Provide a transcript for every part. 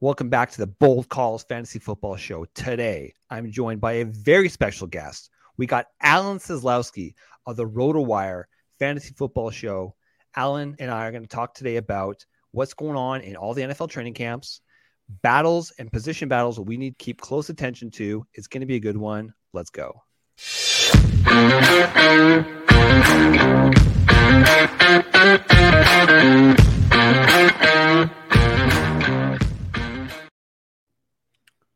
Welcome back to the Bold Calls Fantasy Football Show. Today, I'm joined by a very special guest. We got Alan Seslowsky of the RotoWire Fantasy Football Show. Alan and I are going to talk today about what's going on in all the NFL training camps, battles and position battles we need to keep close attention to. It's going to be a good one. Let's go.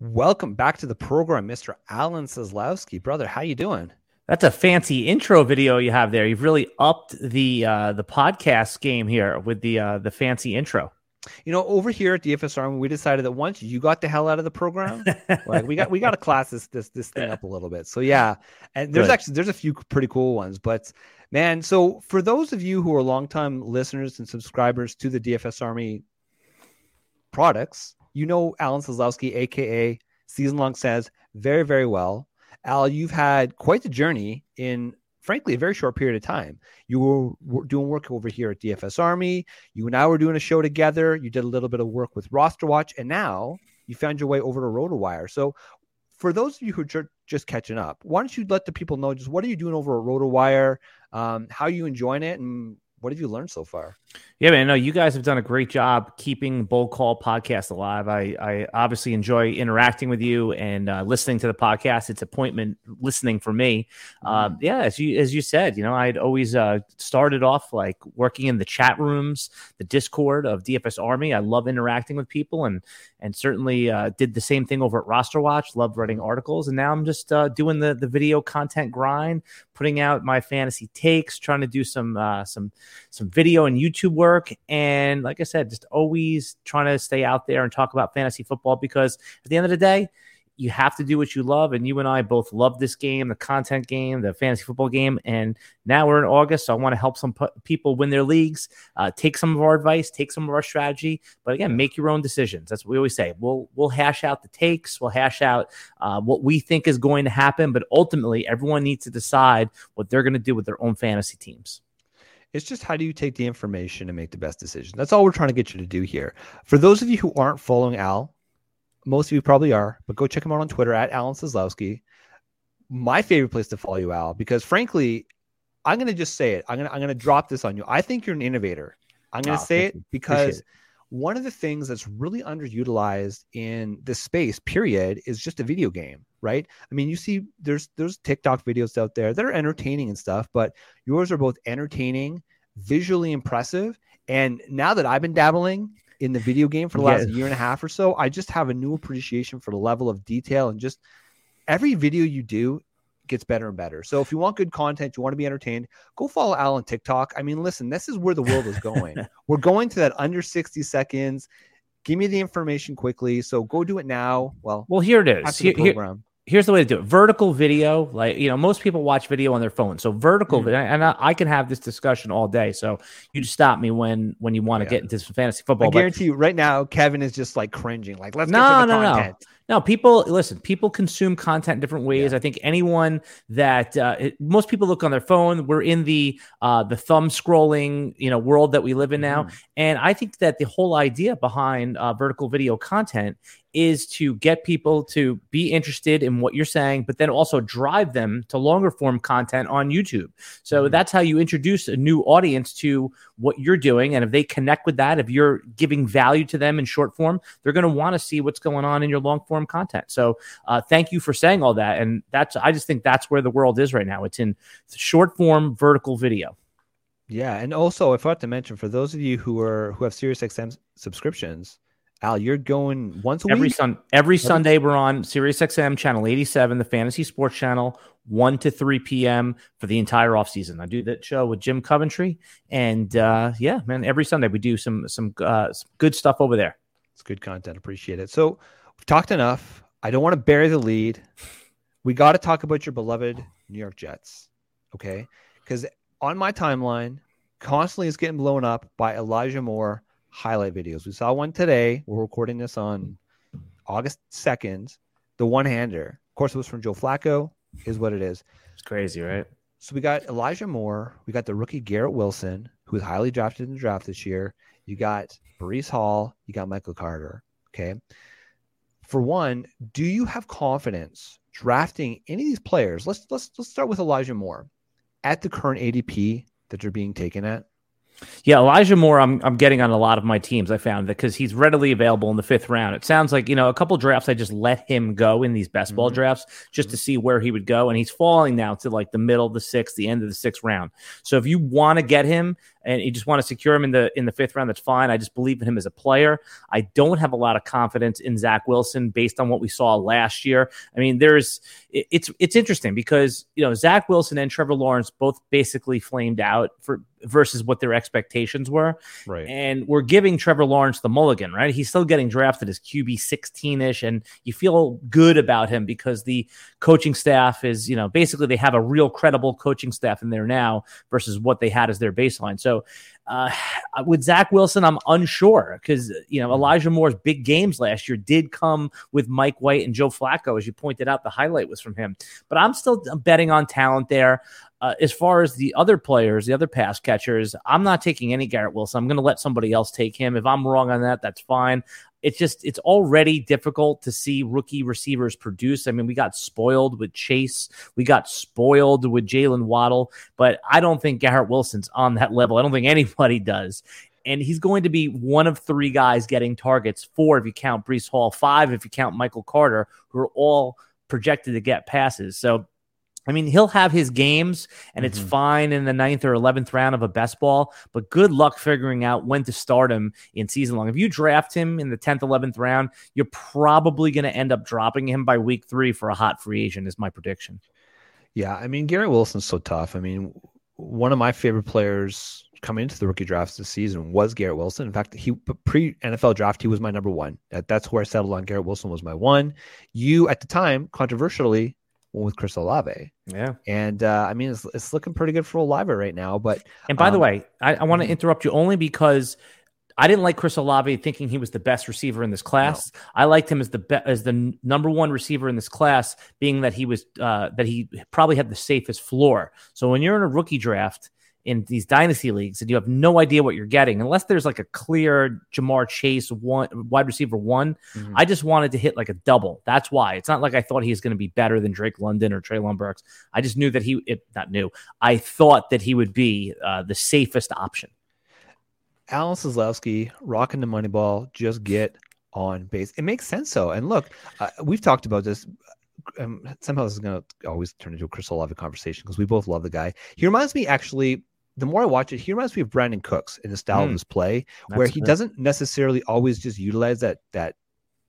Welcome back to the program, Mr. Alan Seslowsky. Brother, how you doing? That's a fancy intro video you have there. You've really upped the uh, the podcast game here with the uh, the fancy intro. You know, over here at DFS Army, we decided that once you got the hell out of the program, like we got we got to class this this this thing up a little bit. So yeah, and there's Good. actually there's a few pretty cool ones, but man, so for those of you who are longtime listeners and subscribers to the DFS Army products, you know Alan Seslowsky, aka Season Long Says, very, very well. Al, you've had quite the journey in frankly a very short period of time. You were doing work over here at DFS Army. You and I were doing a show together. You did a little bit of work with Roster Watch, and now you found your way over to RotoWire. So, for those of you who are just catching up, why don't you let the people know just what are you doing over at RotoWire, um, how you enjoying it, and what have you learned so far? Yeah, man. No, you guys have done a great job keeping Bold Call podcast alive. I, I obviously enjoy interacting with you and uh, listening to the podcast. It's appointment listening for me. Uh, yeah, as you as you said, you know, I'd always uh, started off like working in the chat rooms, the Discord of DFS Army. I love interacting with people, and and certainly uh, did the same thing over at Roster Watch. Loved writing articles, and now I'm just uh, doing the the video content grind, putting out my fantasy takes, trying to do some uh, some some video and YouTube work, and like I said, just always trying to stay out there and talk about fantasy football because at the end of the day you have to do what you love. And you and I both love this game, the content game, the fantasy football game. And now we're in August, so I want to help some people win their leagues. Uh, take some of our advice, take some of our strategy, but again, make your own decisions. That's what we always say. We'll we'll hash out the takes, we'll hash out uh, what we think is going to happen, but ultimately, everyone needs to decide what they're going to do with their own fantasy teams. It's just how do you take the information and make the best decision? That's all we're trying to get you to do here. For those of you who aren't following Al, most of you probably are, but go check him out on Twitter at Alan Seslowsky. My favorite place to follow you, Al, because frankly, I'm gonna just say it. I'm gonna I'm gonna drop this on you. I think you're an innovator. I'm gonna oh, say it because. One of the things that's really underutilized in this space, period, is just a video game, right? I mean, you see there's there's TikTok videos out there that are entertaining and stuff, but yours are both entertaining, visually impressive. And now that I've been dabbling in the video game for the last year and a half or so, I just have a new appreciation for the level of detail and just every video you do gets better and better. So if you want good content, you want to be entertained, go follow Al on TikTok. I mean, listen, this is where the world is going. We're going to that under 60 seconds. Give me the information quickly. So go do it now. Well, well, here it is. Here, here, here's the way to do it vertical video like you know most people watch video on their phone so vertical mm. and I, I, can have this discussion all day so you just stop me when when you want to yeah. get into some fantasy football i guarantee but, you right now kevin is just like cringing like let's no, get to the no, content. no no, people listen. People consume content different ways. Yeah. I think anyone that uh, it, most people look on their phone. We're in the uh, the thumb scrolling, you know, world that we live in now, mm. and I think that the whole idea behind uh, vertical video content is to get people to be interested in what you're saying, but then also drive them to longer form content on YouTube. So mm-hmm. that's how you introduce a new audience to what you're doing. And if they connect with that, if you're giving value to them in short form, they're going to want to see what's going on in your long form content. So uh, thank you for saying all that. And that's, I just think that's where the world is right now. It's in short form vertical video. Yeah, and also I forgot to mention for those of you who are who have SiriusXM subscriptions, Al, you're going once a every week. Sun, every Sunday, we're on SiriusXM channel 87, the Fantasy Sports Channel, 1 to 3 p.m. for the entire off season. I do that show with Jim Coventry, and uh, yeah, man, every Sunday we do some some, uh, some good stuff over there. It's good content. Appreciate it. So we've talked enough. I don't want to bury the lead. We got to talk about your beloved New York Jets, okay? Because on my timeline, constantly is getting blown up by Elijah Moore highlight videos. We saw one today. We're recording this on August 2nd. The one hander. Of course, it was from Joe Flacco, is what it is. It's crazy, right? So we got Elijah Moore. We got the rookie Garrett Wilson, who was highly drafted in the draft this year. You got Breece Hall. You got Michael Carter. Okay. For one, do you have confidence drafting any of these players? Let's let's let's start with Elijah Moore at the current ADP that they're being taken at. Yeah, Elijah Moore, I'm I'm getting on a lot of my teams. I found that because he's readily available in the fifth round. It sounds like you know a couple drafts I just let him go in these best ball mm-hmm. drafts just mm-hmm. to see where he would go, and he's falling now to like the middle of the sixth, the end of the sixth round. So if you want to get him, and you just want to secure him in the in the fifth round, that's fine. I just believe in him as a player. I don't have a lot of confidence in Zach Wilson based on what we saw last year. I mean, there's it's it's interesting because you know Zach Wilson and Trevor Lawrence both basically flamed out for versus what their expectations were. Right. And we're giving Trevor Lawrence the mulligan, right? He's still getting drafted as QB 16 ish, and you feel good about him because the coaching staff is, you know, basically they have a real credible coaching staff in there now versus what they had as their baseline. So so uh, with Zach Wilson, I'm unsure because you know Elijah Moore's big games last year did come with Mike White and Joe Flacco, as you pointed out. The highlight was from him, but I'm still betting on talent there. Uh, as far as the other players, the other pass catchers, I'm not taking any Garrett Wilson. I'm going to let somebody else take him. If I'm wrong on that, that's fine it's just it's already difficult to see rookie receivers produce. I mean, we got spoiled with Chase, we got spoiled with Jaylen Waddle, but I don't think Garrett Wilson's on that level. I don't think anybody does. And he's going to be one of three guys getting targets, four if you count Breece Hall, five if you count Michael Carter, who are all projected to get passes. So I mean, he'll have his games and it's mm-hmm. fine in the ninth or 11th round of a best ball, but good luck figuring out when to start him in season long. If you draft him in the 10th, 11th round, you're probably going to end up dropping him by week three for a hot free agent, is my prediction. Yeah. I mean, Garrett Wilson's so tough. I mean, one of my favorite players coming into the rookie drafts this season was Garrett Wilson. In fact, he pre NFL draft, he was my number one. That, that's where I settled on. Garrett Wilson was my one. You at the time, controversially, with Chris Olave. Yeah. And uh, I mean, it's, it's looking pretty good for Olave right now. But and by um, the way, I, I want to mm-hmm. interrupt you only because I didn't like Chris Olave thinking he was the best receiver in this class. No. I liked him as the be- as the n- number one receiver in this class, being that he was uh, that he probably had the safest floor. So when you're in a rookie draft in these dynasty leagues and you have no idea what you're getting unless there's like a clear Ja'Marr Chase one wide receiver one. Mm-hmm. I just wanted to hit like a double. That's why. It's not like I thought he was going to be better than Drake London or Trey Burks. I just knew that he it not new. I thought that he would be uh, the safest option. Alan Seslowsky rocking the money ball. Just get on base. It makes sense though. And look, uh, we've talked about this um, somehow this is going to always turn into a Chris Olave conversation because we both love the guy. He reminds me actually the more I watch it, he reminds me of Brandin Cooks in the style mm. of his play, That's where he good. doesn't necessarily always just utilize that that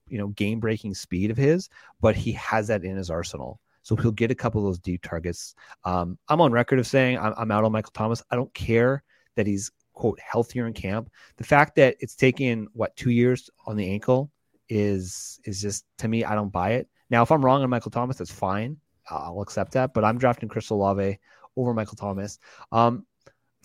you know game breaking speed of his, but he has that in his arsenal. So he'll get a couple of those deep targets. Um, I'm on record of saying I'm, I'm out on Michael Thomas. I don't care that he's quote healthier in camp. The fact that it's taken what two years on the ankle is is just to me I don't buy it. Now if I'm wrong on Michael Thomas, that's fine. I'll accept that. But I'm drafting Chris Olave over Michael Thomas. Um,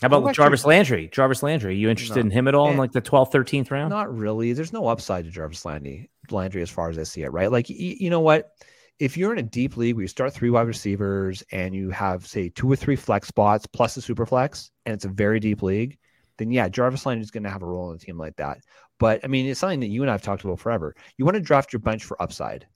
how about Jarvis Landry? Jarvis Landry, you interested no. in him at all in eh, like the 12th, 13th round? Not really. There's no upside to Jarvis Landry, Landry as far as I see it, right? Like, you, you know what? If you're in a deep league where you start three wide receivers and you have, say, two or three flex spots plus a super flex, and it's a very deep league, then yeah, Jarvis Landry is going to have a role in a team like that. But I mean, it's something that you and I have talked about forever. You want to draft your bench for upside.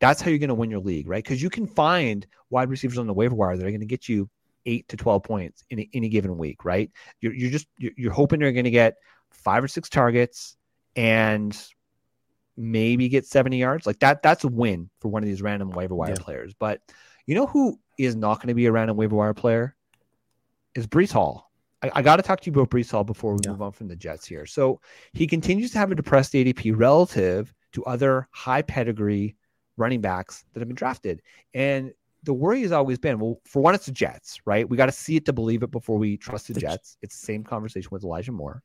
That's how you're going to win your league, right? Because you can find wide receivers on the waiver wire that are going to get you eight to 12 points in any given week, right? You're, you're just, you're, you're hoping you're going to get five or six targets and maybe get 70 yards. Like that, that's a win for one of these random waiver wire yeah. players. But you know who is not going to be a random waiver wire player? Is Breece Hall. I, I got to talk to you about Breece Hall before we yeah. move on from the Jets here. So he continues to have a depressed ADP relative to other high pedigree running backs that have been drafted. And the worry has always been well, for one, it's the Jets, right? We got to see it to believe it before we trust the Jets. It's the same conversation with Elijah Moore.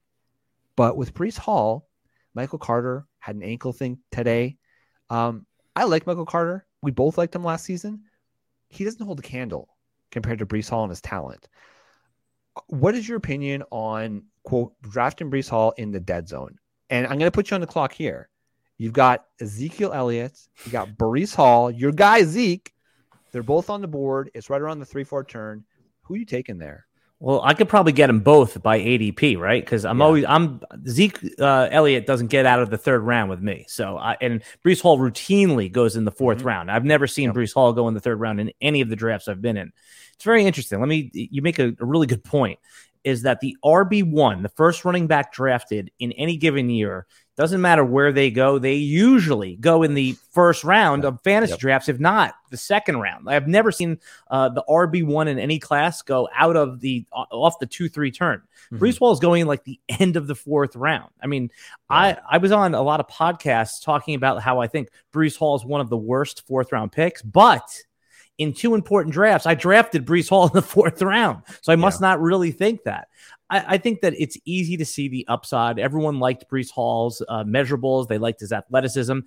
But with Breece Hall, Michael Carter had an ankle thing today. Um, I like Michael Carter. We both liked him last season. He doesn't hold a candle compared to Breece Hall and his talent. What is your opinion on quote drafting Breece Hall in the dead zone? And I'm going to put you on the clock here. You've got Ezekiel Elliott, you got Breece Hall, your guy Zeke, they're both on the board. It's right around the three four turn. Who are you taking there? Well, I could probably get them both by ADP, right? Because I'm yeah. always I'm Zeke uh, Elliott doesn't get out of the third round with me. So I and Breece Hall routinely goes in the 4th mm-hmm. round. I've never seen yep. Breece Hall go in the third round in any of the drafts I've been in. It's very interesting. Let me you make a, a really good point. Is that the RB one, the first running back drafted in any given year, doesn't matter where they go. They usually go in the first round of fantasy yep. drafts, if not the second round. I've never seen uh, the RB one in any class go out of the uh, off the two three turn. Mm-hmm. Breece Hall is going like the end of the fourth round. I mean. I I was on a lot of podcasts talking about how I think Breece Hall is one of the worst fourth round picks, but in two important drafts, I drafted Breece Hall in the fourth round. So I must yeah. not really think that. I, I, think that it's easy to see the upside. Everyone liked Breece Hall's uh, measurables. They liked his athleticism.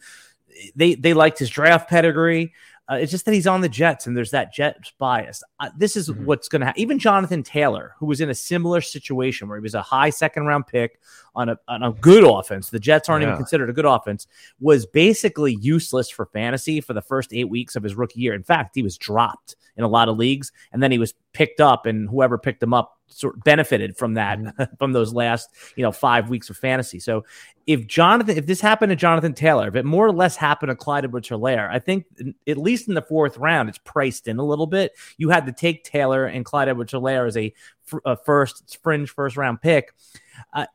They they liked his draft pedigree. Uh, it's just that he's on the Jets and there's that Jets bias. Uh, this is mm-hmm. what's going to happen. Even Jonathan Taylor, who was in a similar situation where he was a high second round pick on a, on a good offense, the Jets aren't yeah. even considered a good offense, was basically useless for fantasy for the first eight weeks of his rookie year. In fact, he was dropped in a lot of leagues and then he was picked up, and whoever picked him up sort of benefited from that mm-hmm. from those last you know five weeks of fantasy. So if Jonathan, if this happened to Jonathan Taylor, if it more or less happened to Clyde Edwards-Helaire, I think at least in the fourth round, it's priced in a little bit. You had to take Taylor and Clyde Edwards-Helaire as a, a first fringe first round pick. Uh,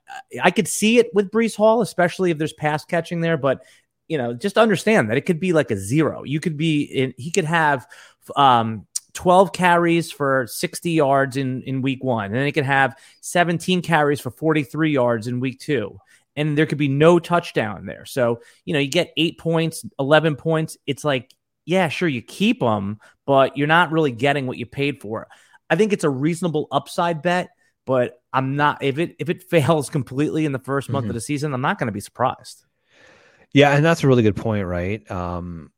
I could see it with Breece Hall, especially if there's pass catching there, but you know, just understand that it could be like a zero. You could be in, he could have um 12 carries for 60 yards in, in week one. And then he could have 17 carries for 43 yards in week two. And there could be no touchdown there. So, you know, you get eight points, 11 points. It's like, yeah, sure, you keep them, but you're not really getting what you paid for. I think it's a reasonable upside bet, but I'm not, if it, if it fails completely in the 1st month mm-hmm. of the season, I'm not going to be surprised. Yeah. And that's a really good point, right? Um,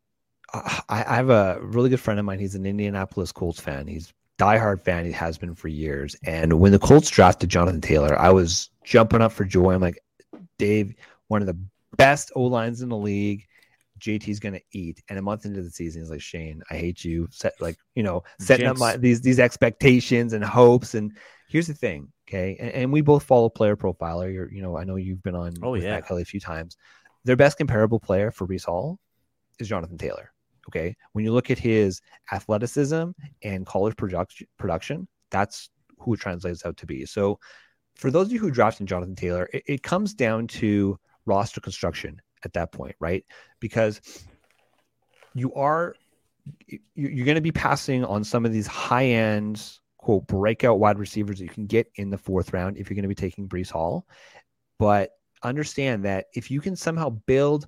I, I have a really good friend of mine. He's an Indianapolis Colts fan. He's diehard fan. He has been for years. And when the Colts drafted Jonathan Taylor, I was jumping up for joy. I'm like, Dave, one of the best O lines in the league. JT's gonna eat. And a month into the season, he's like, Shane, I hate you. Set like, you know, setting Jinx. up my these these expectations and hopes. And here's the thing, okay. And, and we both follow player profiler. You're, you know, I know you've been on oh, yeah. Matt Kelley a few times. Their best comparable player for Breece Hall is Jonathan Taylor. Okay. When you look at his athleticism and college production, production that's who it translates out to be. So, for those of you who drafted Jonathan Taylor, it, it comes down to roster construction at that point, right? Because you are you're going to be passing on some of these high end quote breakout wide receivers that you can get in the fourth round if you're going to be taking Breece Hall. But understand that if you can somehow build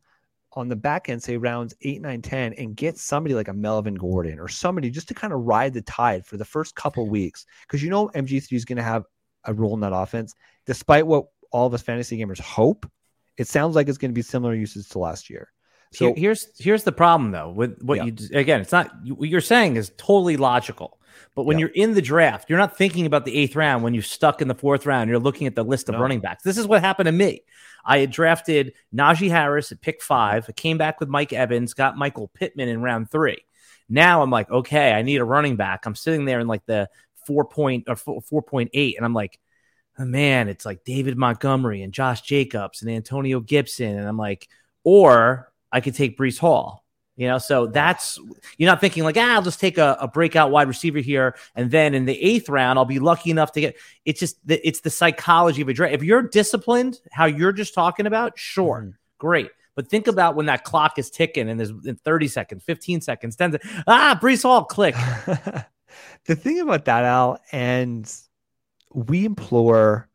on the back end, say rounds eight, nine, 10, and get somebody like a Melvin Gordon or somebody just to kind of ride the tide for the first couple mm-hmm. weeks. Because you know MG3 is going to have a role in that offense, despite what all of us fantasy gamers hope. It sounds like it's going to be similar uses to last year. So here's here's the problem though with what yeah. you again it's not what you're saying is totally logical. But when you're in the draft, you're not thinking about the eighth round when you're stuck in the fourth round. You're looking at the list of no. running backs. This is what happened to me. I had drafted Najee Harris at pick five, I came back with Mike Evans, got Michael Pittman in round three. Now I'm like, okay, I need a running back. I'm sitting there in like the four point or four point eight, and I'm like, oh, man, it's like David Montgomery and Josh Jacobs and Antonio Gibson, and I'm like, or I could take Breece Hall. You know, so that's you're not thinking like, ah, I'll just take a, a, breakout wide receiver here, and then in the eighth round, I'll be lucky enough to get. It's just the, it's the psychology of a draft. If you're disciplined, how you're just talking about, sure, mm great. But think about when that clock is ticking and there's in 30 seconds, 15 seconds, 10 seconds, ah, Breece Hall, click. the thing about that, Al, and we implore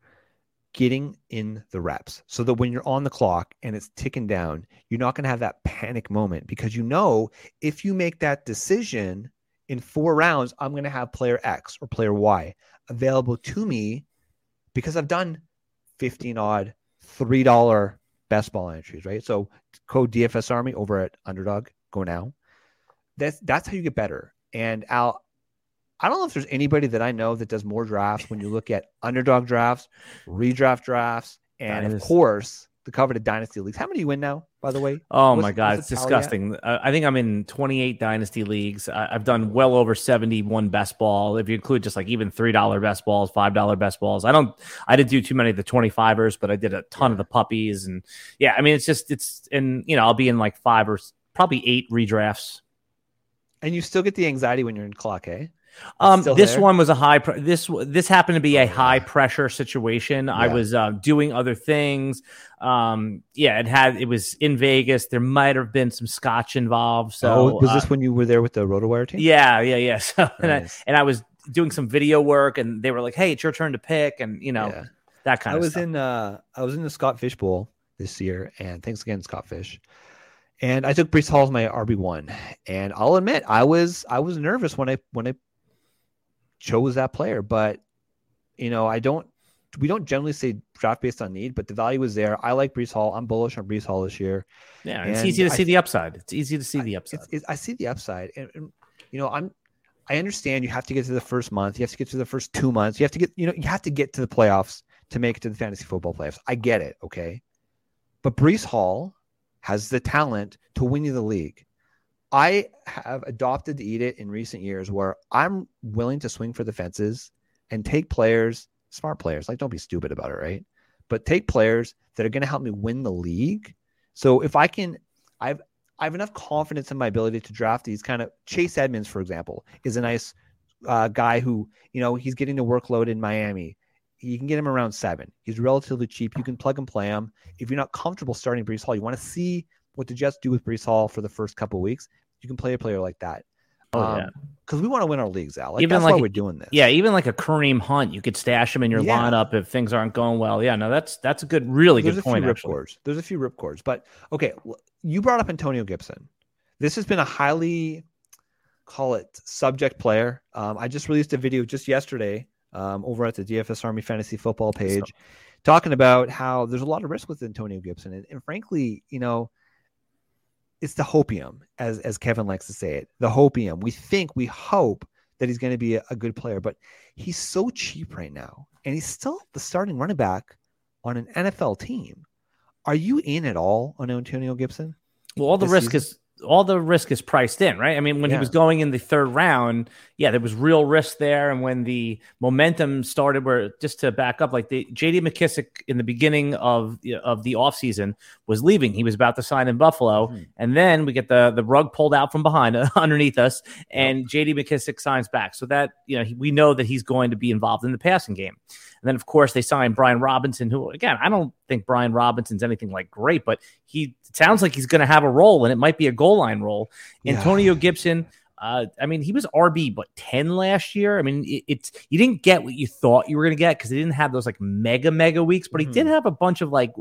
getting in the reps so that when you're on the clock and it's ticking down, you're not going to have that panic moment because you know if you make that decision in four rounds, I'm going to have player X or player Y available to me because I've done 15 odd $3 best ball entries, right? So code DFS Army over at Underdog, go now. That's that's how you get better. And Al, I don't know if there's anybody that I know that does more drafts when you look at underdog drafts, redraft drafts, and of course the coveted dynasty leagues. How many you win now, by the way? Oh What's- my god, it's the tally at? disgusting. Uh, I think I'm in 28 dynasty leagues. I, I've done well over 71 best ball. If you include just like even three dollar best balls, five dollar best balls. I don't. I didn't do too many of the 25ers, but I did a ton of the puppies. And yeah, I mean, it's just it's and you know I'll be in like five or probably eight redrafts. And you still get the anxiety when you're in clock, eh? Um, this there? one was a high. Pre- this this happened to be Oh, a high pressure situation. I was uh, doing other things. Um, yeah, it had it was in Vegas. There might have been some scotch involved. So oh, was uh, this when you were there with the RotoWire team? Yeah, yeah, yeah. So and, I, and I was doing some video work, and they were like, "Hey, it's your turn to pick," and you know Yeah. that kind I of I was stuff. in uh I was in the Scott Fish Bowl this year, and thanks again, Scott Fish. And I took Breece Hall as my RB one, and I'll admit I was I was nervous when I when I chose that player, but you know I don't we don't generally say draft based on need, but the value was there. I like Breece Hall. I'm bullish on Breece Hall this year. yeah, it's and easy to I see the upside. It's easy to see the upside. It's, it's, I see the upside, and, and you know, I'm. I understand you have to get to the first month. You have to get to the first two months. You have to get, you know, you have to get to the playoffs to make it to the fantasy football playoffs. I get it, okay, but Breece Hall has the talent to win you the league. I have adopted to eat it in recent years, where I'm willing to swing for the fences and take players, smart players. Like, don't be stupid about it, right? But take players that are going to help me win the league. So if I can, I've I have enough confidence in my ability to draft these kind of Chase Edmonds, for example, is a nice uh, guy who, you know, he's getting the workload in Miami. You can get him around seven. He's relatively cheap. You can plug and play him. If you're not comfortable starting Breece Hall, you want to see what the Jets do with Breece Hall for the first couple weeks. You can play a player like that. Oh, yeah. Because we want to win our leagues, Al. Like, Even that's like- why we're doing this. Yeah, even like a Kareem Hunt, you could stash him in your Yeah. lineup if things aren't going well. Yeah, no, that's that's a good, really There's good a few point. rip Actually, cords. There's a few rip cords. But okay, you brought up Antonio Gibson. This has been a highly call it subject player. Um, I just released a video just yesterday um, over at the DFS Army Fantasy Football page, talking about how there's a lot of risk with Antonio Gibson, and, and frankly, you know, it's the hopium, as as Kevin likes to say it, the hopium. We think, we hope that he's going to be a, a good player, but he's so cheap right now, and he's still the starting running back on an NFL team. Are you in at all on Antonio Gibson? well, all the risk season? is all the risk is priced in, right? I mean, when he was going in the third round, yeah, there was real risk there. And when the momentum started, where just to back up, like the JD McKissic in the beginning of of the offseason was leaving. He was about to sign in Buffalo. Mhm. And then we get the the rug pulled out from behind underneath us, and JD McKissic signs back. So that you know he, we know that he's going to be involved in the passing game. And then of course they signed Brian Robinson, who again I don't think Brian Robinson's anything like great, but he sounds like he's going to have a role, and it might be a goal line role. Yeah. Antonio Gibson. Uh, I mean, he was RB but ten last year. I mean, it, it's you didn't get what you thought you were going to get because he didn't have those like mega mega weeks, but he Mhm. did have a bunch of like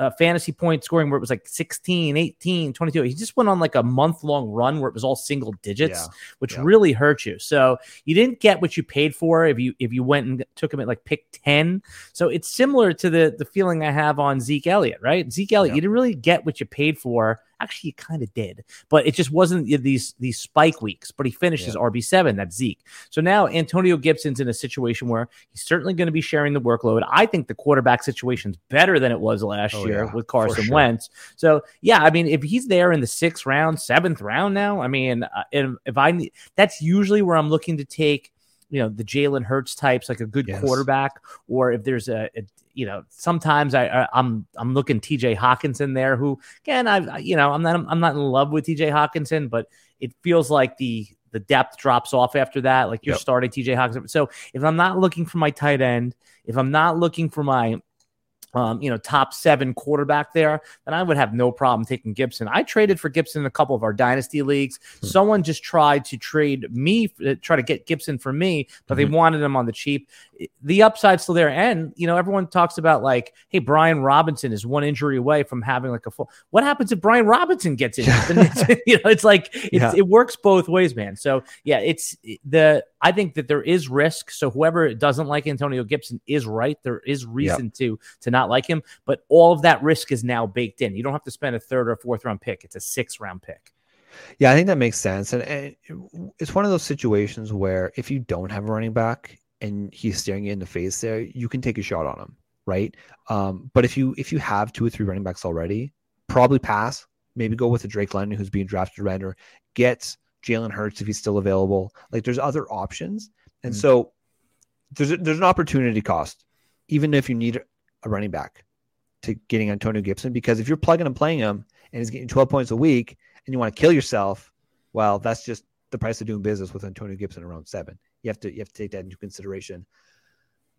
uh, fantasy point scoring where it was like 16, 18, 22. He just went on like a month long run where it was all single digits, Yeah. which Yeah. really hurt you. So you didn't get what you paid for if you if you went and took him at like pick 10. So it's similar to the the feeling I have on Zeke Elliott, right? Zeke Elliott, Yeah. you didn't really get what you paid for. Actually, you kind of did, but it just wasn't these these spike weeks. But he Yeah. RB seven. That's Zeke. So now Antonio Gibson's in a situation where he's certainly going to be sharing the workload. I think the quarterback situation's better than it was last Oh, year yeah, with Carson sure. Wentz. So yeah, I mean, if he's there in the sixth round, seventh round now, I mean, uh, and if I need, that's usually where I'm looking to take. You know the Jalen Hurts types, like a good Yes. quarterback, or if there's a, a you know, sometimes I, I I'm I'm looking T.J. Hockenson there, who again I've I- you know I'm not I'm not in love with T.J. Hockenson, but it feels like the the depth drops off after that. Like you're Yep. starting T.J. Hockenson. So if I'm not looking for my tight end, if I'm not looking for my um, you know, top seven quarterback there, then I would have no problem taking Gibson. I traded for Gibson in a couple of our dynasty leagues. Hmm. Someone just tried to trade me, uh, try to get Gibson for me, but they Mhm. wanted him on the cheap. The upside's still there. And, you know, everyone talks about like, hey, Brian Robinson is one injury away from having like a full. What happens if Brian Robinson gets injured? It's- you know, it's like, it's, Yeah. it works both ways, man. So, yeah, it's the, I think that there is risk. So whoever doesn't like Antonio Gibson is right. There is reason to, to not like him, but all of that risk is now baked in. You don't have to spend a third or fourth round pick. It's a six round pick. Yeah, I think that makes sense. And, and it's one of those situations where if you don't have a running back and he's staring you in the face there, you can take a shot on him. right? Um, but if you if you have two or three running backs already, probably pass. Maybe go with a Drake London who's being drafted right or get Jalen Hurts if he's still available. Like there's other options, and mm-hmm. so there's a, there's an opportunity cost, even if you need a running back to getting Antonio Gibson. Because if you're plugging and playing him and he's getting 12 points a week, and you want to kill yourself, well, that's just the price of doing business with Antonio Gibson around seven. You have to you have to take that into consideration.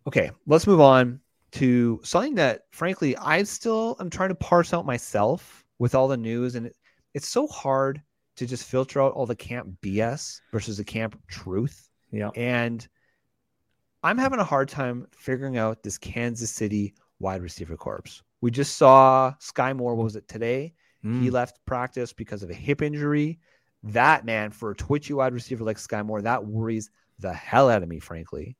Okay, let's move on to something that frankly I still am trying to parse out myself with all the news, and it, it's so hard to just filter out all the camp BS versus the camp truth. Yeah, and I'm having a hard time figuring out this Kansas City wide receiver corps. We just saw Skyy Moore. What was it today? Mm. He left practice because of a hip injury. That man, for a twitchy wide receiver like Skyy Moore, that worries the hell out of me, frankly.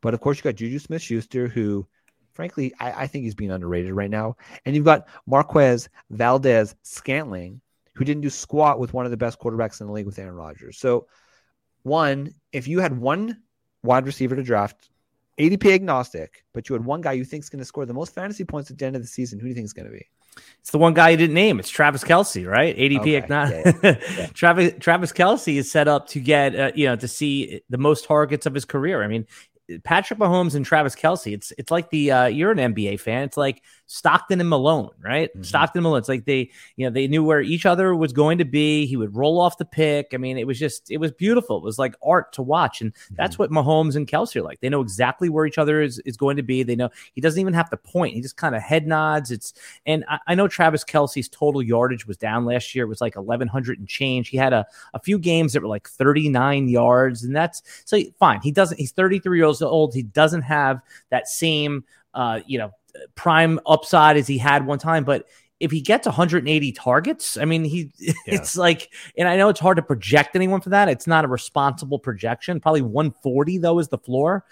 But of course, you got Juju Smith Schuster, who, frankly, I, I, think he's being underrated right now. And you've got Marquez Valdes Scantling, who didn't do squat with one of the best quarterbacks in the league with Aaron Rodgers. So, one, if you had one wide receiver to draft, ADP agnostic, but you had one guy you think is going to score the most fantasy points at the end of the season, who do you think is going to be? It's the one guy you didn't name. It's Travis Kelce, right? ADP okay. agnostic. Yeah, yeah. Travis Travis Kelce is set up to get uh, you know to see the most targets of his career. I mean, Patrick Mahomes and Travis Kelce. It's it's like the uh, you're an NBA fan. It's like Stockton and Malone, right? Mm-hmm. Stockton and Malone. It's like they, you know, they knew where each other was going to be. He would roll off the pick. I mean, it was just, it was beautiful. It was like art to watch. And mm-hmm. that's what Mahomes and Kelce are like. They know exactly where each other is, is going to be. They know he doesn't even have to point. He just kind of head nods. It's, and I, I, know Travis Kelce's total yardage was down last year. It was like 1,100 and change. He had a, a few games that were like 39 yards. And that's so fine. He doesn't, he's 33 years old. He doesn't have that same, uh, you know, prime upside as he had one time, but if he gets 180 targets, I mean, he yeah. it's like, and I know it's hard to project anyone for that. It's not a responsible projection. Probably 140 though is the floor.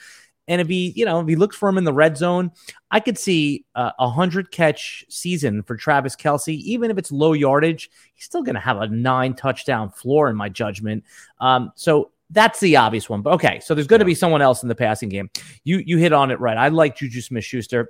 And if he, you know, if he looks for him in the red zone, I could see a hundred catch season for Travis Kelce. Even if it's low yardage, he's still going to have a nine touchdown floor in my judgment. Um, so that's the obvious one. But okay, so there's going to yeah. be someone else in the passing game. You you hit on it right. I like Juju Smith Schuster.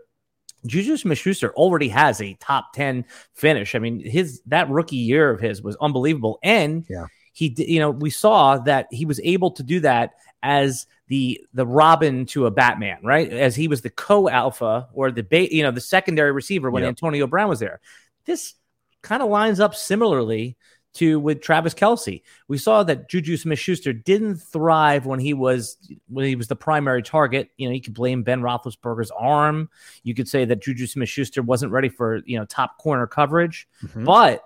Juju Smith-Schuster already has a top 10 finish. I mean, his that rookie year of his was unbelievable. And yeah. he you know, we saw that he was able to do that as the the Robin to a Batman, right? As he was the co-alpha or the ba- you know, the secondary receiver when Antonio Brown was there. This kind of lines up similarly to with Travis Kelce. We saw that Juju Smith Schuster didn't thrive when he was when he was the primary target. You know, you could blame Ben Roethlisberger's arm. You could say that Juju Smith Schuster wasn't ready for you know top corner coverage, mm-hmm. but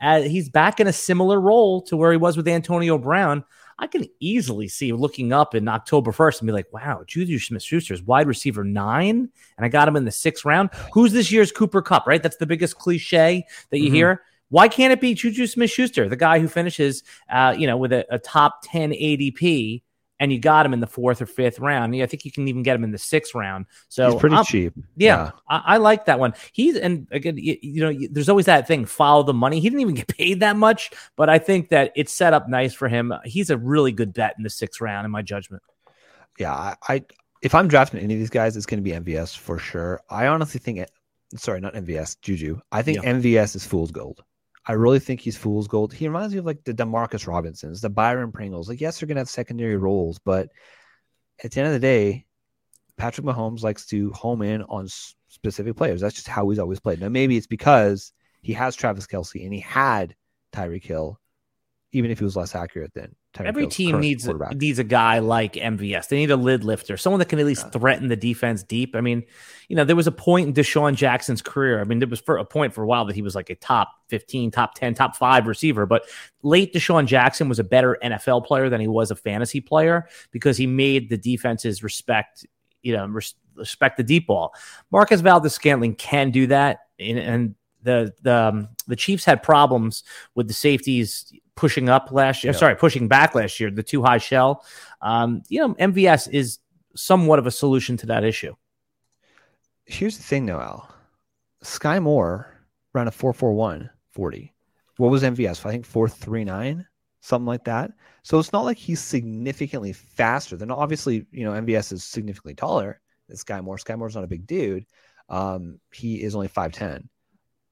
as he's back in a similar role to where he was with Antonio Brown. I can easily see looking up in October 1st and be like, wow, Juju Smith Schuster is wide receiver nine, and I got him in the sixth round. Who's this year's Cooper Kupp, right? That's the biggest cliche that you mm-hmm. hear. Why can't it be Juju Smith Schuster, the guy who finishes, uh, you know, with a, a, top 10 ADP and you got him in the fourth or fifth round? I think you can even get him in the sixth round. So he's pretty I'm, cheap. Yeah, yeah. I, I, like that one. He's, and again, you, you, know, there's always that thing follow the money. He didn't even get paid that much, but I think that it's set up nice for him. He's a really good bet in the sixth round, in my judgment. Yeah, I, I if I'm drafting any of these guys, it's going to be MVS for sure. I honestly think, sorry, not MVS, Juju. I think yeah. MVS is fool's gold. I really think he's fool's gold. He reminds me of like the Demarcus Robinsons, the Byron Pringles. Like, yes, they're gonna have secondary roles, but at the end of the day, Patrick Mahomes likes to home in on specific players. That's just how he's always played. Now, maybe it's because he has Travis Kelce and he had Tyreek Hill, even if he was less accurate than Every team needs needs a guy like MVS. They need a lid lifter, someone that can at least yeah. threaten the defense deep. I mean, you know, there was a point in DeSean Jackson's career. I mean, there was for a point for a while that he was like a top 15, top 10, top 5 receiver, but late DeSean Jackson was a better NFL player than he was a fantasy player because he made the defenses respect, you know, res- respect the deep ball. Marcus Valdes-Scantling can do that and, and the the um, the Chiefs had problems with the safeties pushing up last year. Yeah. Sorry, pushing back last year. The too high shell. Um, you know, MVS is somewhat of a solution to that issue. Here's the thing, Noel. Skyy Moore ran a 441 40. What was MVS? I think 439, something like that. So it's not like he's significantly faster than obviously, you know, MVS is significantly taller. Skyy Moore. Skyy Moore's not a big dude. Um, he is only 5'10.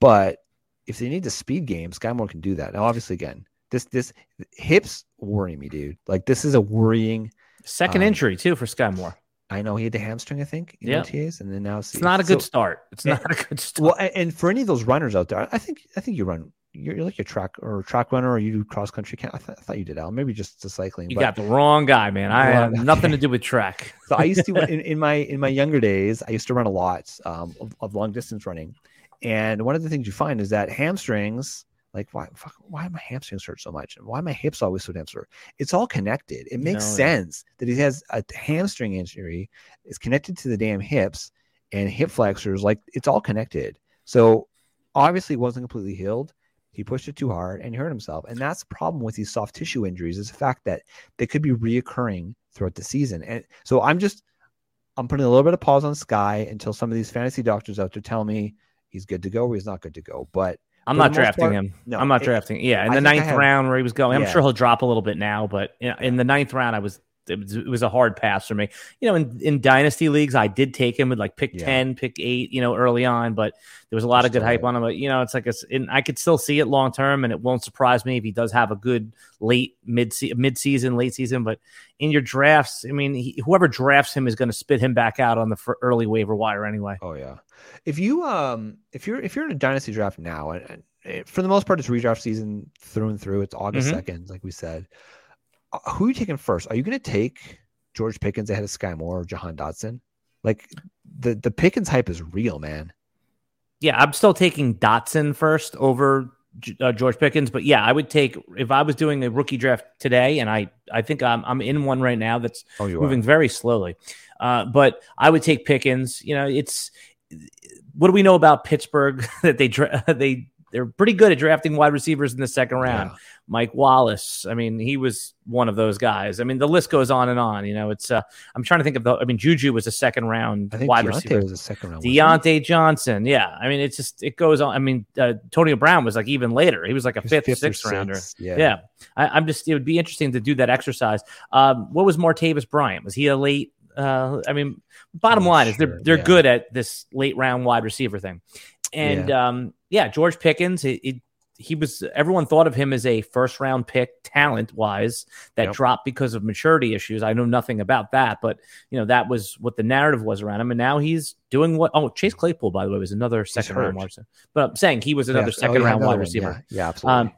But if they need the speed game, Skyy Moore can do that. Now, obviously, again, this this hips worry me, dude. Like this is a worrying second um, injury too for Skyy Moore. I know he had the hamstring, I think, in Yeah. OTAs, and then now It's not a good start. It's not a good start. Well, and for any of those runners out there, I think I think you run. You're, you're like a track or track runner, or you do cross country. I, th- I thought you did, Al. Maybe just the cycling. you got the wrong guy, man. I have nothing to do with track. so I used to in, in my in my younger days, I used to run a lot um, of, of long distance running, and one of the things you find is that hamstrings, like why fuck, why my hamstrings hurt so much, and why my hips always so damn sore. It's all connected. It makes No, sense that he has a hamstring injury, is connected to the damn hips and hip flexors. Like it's all connected. So obviously, it wasn't completely healed. He pushed it too hard and he hurt himself. And that's the problem with these soft tissue injuries is the fact that they could be reoccurring throughout the season. And so I'm just I'm putting a little bit of pause on Sky until some of these fantasy doctors out there tell me he's good to go or he's not good to go. But I'm not drafting part, him. no, I'm not it- drafting. Yeah, in I the ninth round where he was going, I'm Yeah. sure he'll drop a little bit now. But know, in the ninth round, I was it, was a hard pass for me. You know, in, in dynasty leagues, I did take him with like pick Yeah. ten, pick eight. You know, early on, but there was a lot of good hype right. on him. But you know, it's like and I could still see it long term, and it won't surprise me if he does have a good late mid mid season, late season. But in your drafts, I mean, he, whoever drafts him is going to spit him back out on the early waiver wire anyway. Oh yeah. If you um if you're if you're in a dynasty draft now and, and for the most part it's redraft season through and through. It's August Mhm. 2nd, like we said. Uh, who are you taking first? Are you going to take George Pickens ahead of Skyy Moore or Jahan Dotson? Like the the Pickens hype is real, man. Yeah, I'm still taking Dotson first over uh, George Pickens, but yeah, I would take if I was doing a rookie draft today, and I I think I'm I'm in one right now that's Oh, moving very slowly. Uh, but I would take Pickens. You know, it's what do we know about Pittsburgh that they dra- they they're pretty good at drafting wide receivers in the second round. Yeah. Mike Wallace, I mean, he was one of those guys. I mean, the list goes on and on. You know, it's uh, I'm trying to think of the. I mean, Juju was a second round I think wide Diontae receiver. was a second round. Diontae Johnson, yeah. I mean, it's just it goes on. I mean, uh, Antonio Brown was like even later. He was like a? He fifth, or sixth rounder. Yeah. Yeah, I, I'm just. It would be interesting to do that exercise. Um, what was Martavis Bryant? Was he a late? Uh, I mean, bottom line is they're they're yeah. good at this late round wide receiver thing, and um, yeah, George Pickens. It, it, he was. Everyone thought of him as a first round pick, talent wise, that Yep. dropped because of maturity issues. I know nothing about that, but you know that was what the narrative was around him, and now he's doing what? Oh, Chase Claypool, by the way, was another second round wide receiver. But I'm saying he was Yeah. another Oh, second yeah, round another wide receiver. Yeah, yeah absolutely. Um,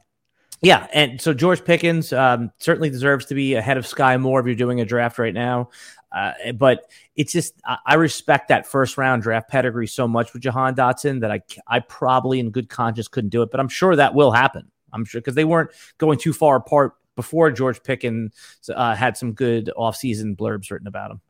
yeah, and so George Pickens um, certainly deserves to be ahead of Skyy Moore if you're doing a draft right now. Uh, but it's just I, respect that first round draft pedigree so much with Jahan Dotson that I I probably in good conscience couldn't do it, but I'm sure that will happen. I'm sure because they weren't going too far apart before George Pickens uh, had some good offseason blurbs written about him.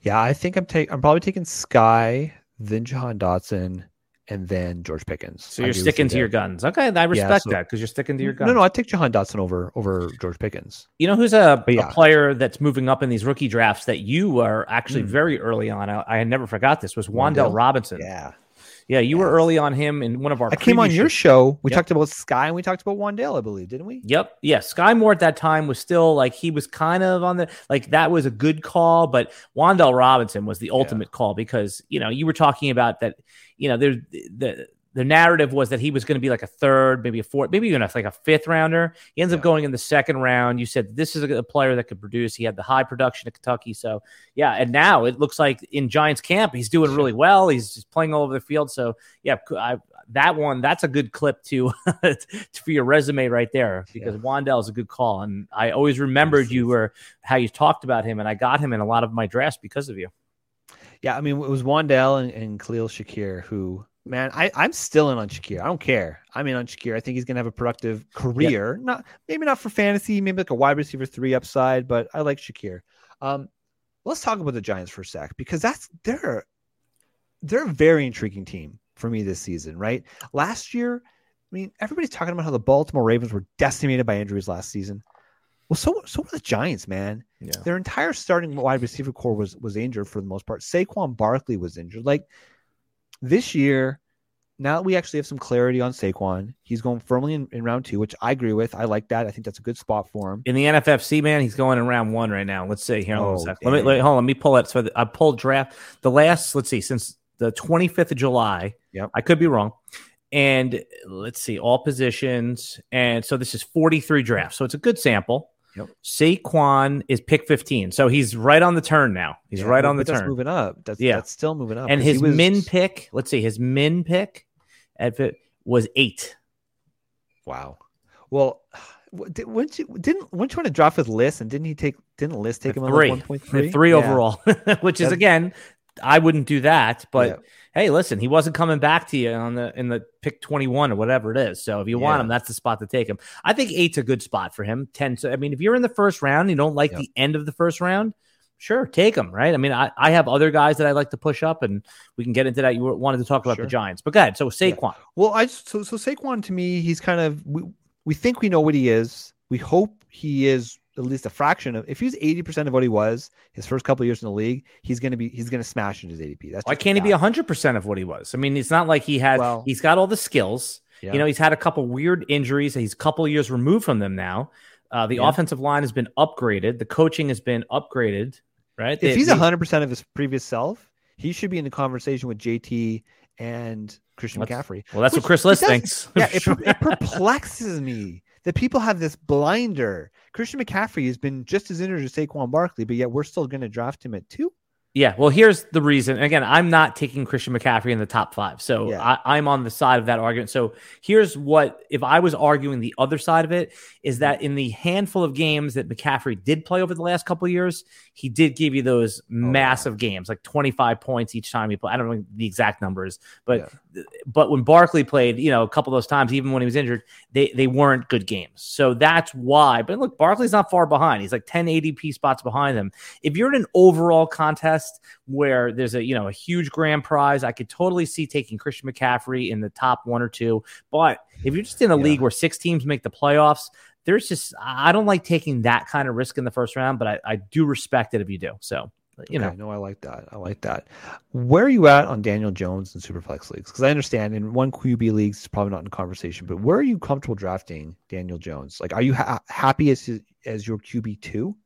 yeah, I think I'm taking. I'm probably taking Sky, then Jahan Dotson, and then George Pickens. So you're sticking to your guns. Okay, I respect so- that because you're sticking to your guns. No, no, I take Jahan Dotson over over George Pickens. You know who's a, yeah. a player that's moving up in these rookie drafts that you are actually Mm. very early on? I, I never forgot this was Wandell Wan'Dale? Robinson. Yeah, Yeah, you were early on him in one of our. I came on your show. We Yep. talked about Sky and we talked about Wan'Dale, I believe, didn't we? Yep. Yeah. Skyy Moore at that time was still like he was kind of on the like that was a good call, but Wan'Dale Robinson was the ultimate call because you know you were talking about that. You know, there's the the narrative was that he was going to be like a third, maybe a fourth, maybe even a, like a fifth rounder. He ends up going in the second round. You said this is a, a player that could produce. He had the high production at Kentucky, so yeah. And now it looks like in Giants camp he's doing really well. He's just playing all over the field. So yeah, I, that one that's a good clip to for your resume right there because Yeah. Wan'Dale is a good call, and I always remembered you were how you talked about him, and I got him in a lot of my drafts because of you. Yeah, I mean, it was Wan'Dale and, and Khalil Shakir who, man, I, I'm still in on Shakir. I don't care. I'm in on Shakir. I think he's going to have a productive career. Not Maybe not for fantasy, maybe like a wide receiver three upside, but I like Shakir. Um, let's talk about the Giants for a sec because that's they're they're a very intriguing team for me this season, right? Last year, I mean, everybody's talking about how the Baltimore Ravens were decimated by injuries last season. Well, so so were the Giants, man. Yeah. Their entire starting wide receiver core was was injured for the most part. Saquon Barkley was injured. Like this year, now that we actually have some clarity on Saquon, he's going firmly in, in round two, which I agree with. I like that. I think that's a good spot for him. In the NFFC, man, he's going in round one right now. Let's see here. Oh, let me let hold on. Let me pull it. So I pulled draft the last. Let's see, since the 25th of July. Yep. I could be wrong. And let's see, all positions. And so this is 43 drafts. So it's a good sample. Yep. Saquon is pick 15. So he's right on the turn now. He's Yeah, right on the that's turn. moving up. That's Yeah. that's still moving up. And his was- min pick, let's see, his min pick at was eight. Wow. Well, w- di- wouldn't you didn't wouldn't you want to draft with List and didn't he take didn't List take him on Three. like one point Three, three three overall, which is again, I wouldn't do that. But Yeah. Hey, listen, he wasn't coming back to you on the in the pick twenty one or whatever it is. So if you want him, that's the spot to take him. I think eight's a good spot for him. Ten. So I mean, if you're in the first round, you don't like Yep. the end of the first round. Sure, take him. Right. I mean, I, I have other guys that I like to push up, and we can get into that. You wanted to talk about Sure. the Giants, but go ahead. So Saquon. Well, I just- so so Saquon to me, he's kind of we, we think we know what he is. We hope he is at least a fraction of. If he's eighty percent of what he was his first couple of years in the league, he's gonna be he's gonna smash into his ADP. That's Why can't he be fact. hundred percent of what he was? I mean, it's not like he had. Well- he's got all the skills. Yeah. You know, he's had a couple weird injuries. He's a couple years removed from them now. Uh, the Yeah. offensive line has been upgraded. The coaching has been upgraded. Right? if They- he's they- hundred percent of his previous self, he should be in the conversation with JT and Christian That's- McCaffrey. well, that's what Chris Liss thinks. Yeah, it, it perplexes me that people have this blinder. Christian McCaffrey has been just as injured as Saquon Barkley, but yet we're still going to draft him at two. Yeah, well, here's the reason. Again, I'm not taking Christian McCaffrey in the top five, so Yeah. I, I'm on the side of that argument. So here's what: if I was arguing the other side of it, is that in the handful of games that McCaffrey did play over the last couple of years, he did give you those oh, massive games, like 25 points each time he played. I don't know the exact numbers, but but when Barkley played, you know, a couple of those times, even when he was injured, they they weren't good games. So that's why. But look, Barkley's not far behind. He's like 10 ADP spots behind them. If you're in an overall contest where there's a you know a huge grand prize, I could totally see taking Christian McCaffrey in the top one or two. But if you're just in a Yeah. league where six teams make the playoffs, there's just I don't like taking that kind of risk in the first round, but I, I do respect it if you do. So you know, no, I like that. I like that. Where are you at on Daniel Jones and Superflex leagues? Because I understand in one QB leagues, it's probably not in conversation, but where are you comfortable drafting Daniel Jones? Like, are you ha- happy as his- as your QB two?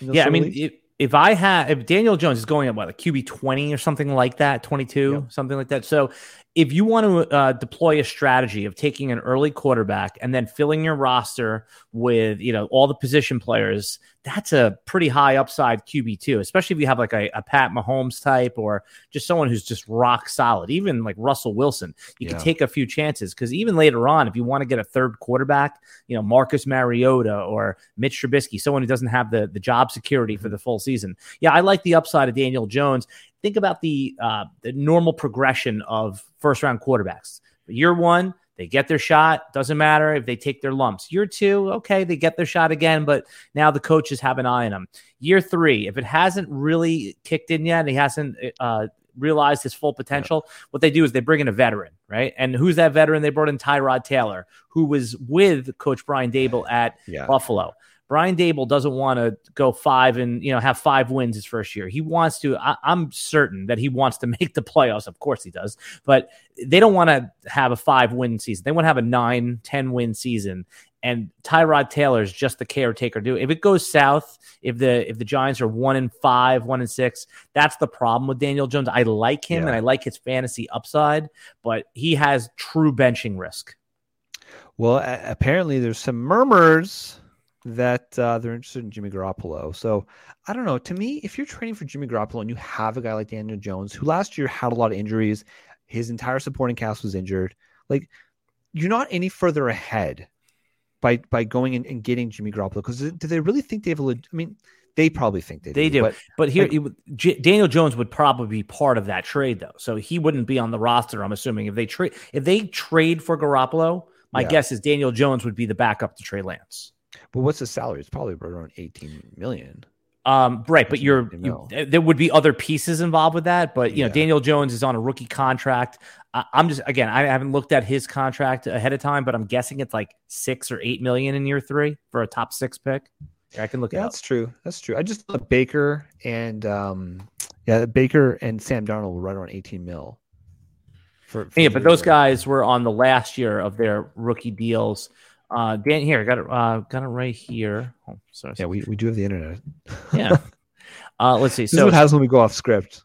yeah, I mean, if, if I have if Daniel Jones is going at what like QB twenty or something like that, twenty two, something like that. So if you want to uh, deploy a strategy of taking an early quarterback and then filling your roster with you know all the position players, that's a pretty high upside QB two, especially if you have like a, a Pat Mahomes type or just someone who's just rock solid. Even like Russell Wilson, you Yeah. can take a few chances because even later on, if you want to get a third quarterback, you know Marcus Mariota or Mitch Trubisky, someone who doesn't have the the job security for the full season. Yeah, I like the upside of Daniel Jones. Think about the uh, the normal progression of first round quarterbacks. Year one, they get their shot. Doesn't matter if they take their lumps. Year two, okay, they get their shot again, but now the coaches have an eye on them. Year three, if it hasn't really kicked in yet, and he hasn't uh, realized his full potential, what they do is they bring in a veteran, right? And who's that veteran? They brought in Tyrod Taylor, who was with Coach Brian Daboll at yeah, Buffalo. Brian Daboll doesn't want to go five and you know have five wins his first year. He wants to. I, I'm certain that he wants to make the playoffs. Of course he does, but they don't want to have a five win season. They want to have a nine, 10 win season. And Tyrod Taylor is just the caretaker. Do if it goes south, if the if the Giants are one and five, one and six, that's the problem with Daniel Jones. I like him Yeah. and I like his fantasy upside, but he has true benching risk. Well, apparently there's some murmurs that uh, they're interested in Jimmy Garoppolo. So I don't know. To me, if you're training for Jimmy Garoppolo and you have a guy like Daniel Jones, who last year had a lot of injuries, his entire supporting cast was injured, like you're not any further ahead by by going in and getting Jimmy Garoppolo. Because do they really think they have a? I mean, they probably think they, They do. But But here, Like- would- J- Daniel Jones would probably be part of that trade, though. So he wouldn't be on the roster. I'm assuming if they trade if they trade for Garoppolo, my Yeah. guess is Daniel Jones would be the backup to Trey Lance. But what's the salary? It's probably around 18 million. Um, right, but you're you, there would be other pieces involved with that. But you know, Daniel Jones is on a rookie contract. I, I'm just again, I haven't looked at his contract ahead of time, but I'm guessing it's like six or eight million in year three for a top six pick. Here, I can look Yeah, it up. that's true. That's true. I just thought Baker and um yeah, Baker and Sam Darnold were right around 18 mil For, for Yeah, but those guys were on the last year of their rookie deals. Uh, Dan, here, I got it, uh, got it right here. Oh, sorry. Yeah, we, we do have the internet. yeah. Uh, let's see. This is So what happens when we go off script.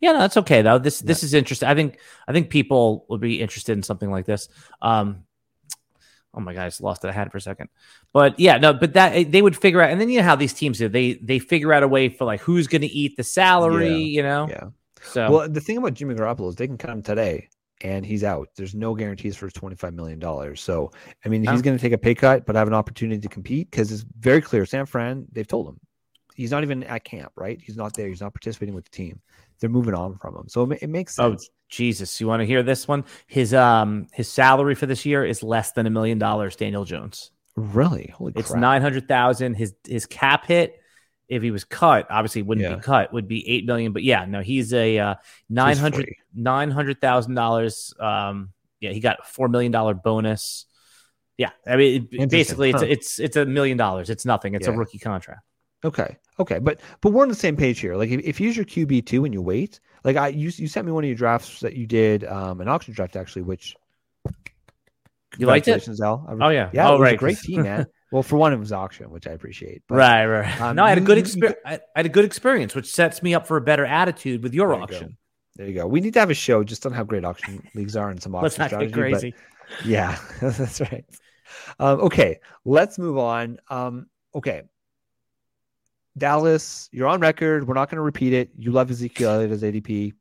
yeah, no, that's okay though. This this is interesting. I think I think people would be interested in something like this. Um, oh my god, I just lost it. I had it for a second, but yeah, no, but that eh, they would figure out, and then you know how these teams do. They they figure out a way for like who's going to eat the salary. Yeah, You know. Yeah. So Well, the thing about Jimmy Garoppolo is they can cut him today and he's out. There's no guarantees for $25 million. So, I mean, Oh. he's going to take a pay cut, but have an opportunity to compete because it's very clear. San Fran, they've told him he's not even at camp, right? He's not there. He's not participating with the team. They're moving on from him. So it, it makes Oh. Jesus! You want to hear this one? His um his salary for this year is less than a million dollars. Daniel Jones. really? Holy It's crap. nine hundred thousand. His his cap hit, if he was cut, obviously wouldn't Yeah. be cut. Would be eight million. But yeah, no, he's a uh, nine hundred nine hundred thousand dollars. Um, yeah, he got a four million dollar bonus. Yeah, I mean, it- basically, it's Huh. it's it's a million dollars. It's nothing. It's a rookie contract. Okay. Okay. But but we're on the same page here. Like if, if you use your QB two and you wait, like I you you sent me one of your drafts that you did, um, an auction draft actually, which You liked it? Al. I- Oh yeah. Yeah, Oh right. a great team, man. well, for one, it was auction, which I appreciate. But right, right. um, no, I had a good you- you experience. I had a good experience, which sets me up for a better attitude with your There you auction. There you go. We need to have a show just on how great auction leagues are and some auction Let's not get strategy. but- crazy. yeah, that's right. Um, okay, let's move on. Um, okay, Dallas, you're on record. We're not going to repeat it. You love Ezekiel Elliott as ADP.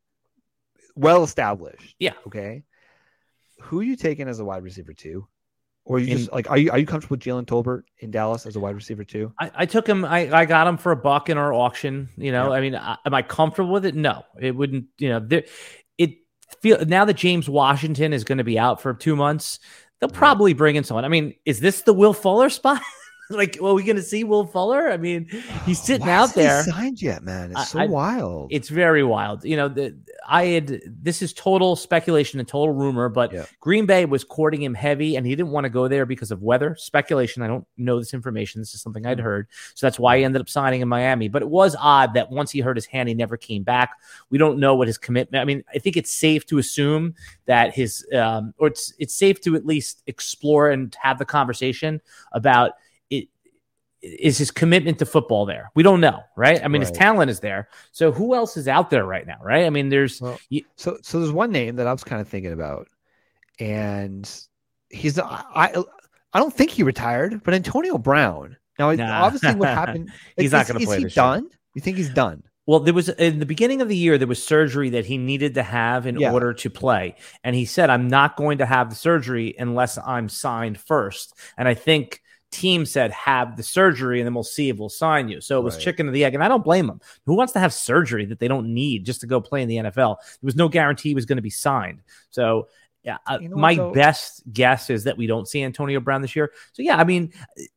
Well established. Yeah. Okay. Who are you taking as a wide receiver two? Or are you In- just like are you are you comfortable with Jalen Tolbert in Dallas as a wide receiver too? I, I took him. I, I got him for a buck in our auction. You know, Yeah. I mean, I, am I comfortable with it? No, it wouldn't. You know, there, it feel now that James Washington is going to be out for two months, they'll probably bring in someone. I mean, is this the Will Fuller spot? like, well, we going to see Will Fuller? I mean, he's sitting Why out there. signed yet, man. It's so I- wild. It's very wild. You know, the, I had this is total speculation and total rumor, but Yeah. Green Bay was courting him heavy and he didn't want to go there because of weather. Speculation. I don't know this information. This is something I'd Hmm. heard. So that's why he ended up signing in Miami. But it was odd that once he hurt his hand, he never came back. We don't know what his commitment. I mean, I think it's safe to assume that his um or it's it's safe to at least explore and have the conversation about is his commitment to football there. We don't know, right? I mean, his talent is there. So who else is out there right now, right? I mean, there's Well, So, so there's one name that I was kind of thinking about, and he's I I, don't think he retired, but Antonio Brown. Now, Nah. obviously, what happened? He's is- not gonna play. is play he this year. done? You think he's done? Well, there was in the beginning of the year, there was surgery that he needed to have in Yeah. order to play. And he said, I'm not going to have the surgery unless I'm signed first. And I think team said, have the surgery and then we'll see if we'll sign you. So it was Right. chicken or the egg. And I don't blame them. Who wants to have surgery that they don't need just to go play in the NFL? There was no guarantee he was going to be signed. So yeah, uh, You know my what, best guess is that we don't see Antonio Brown this year. So yeah, I mean,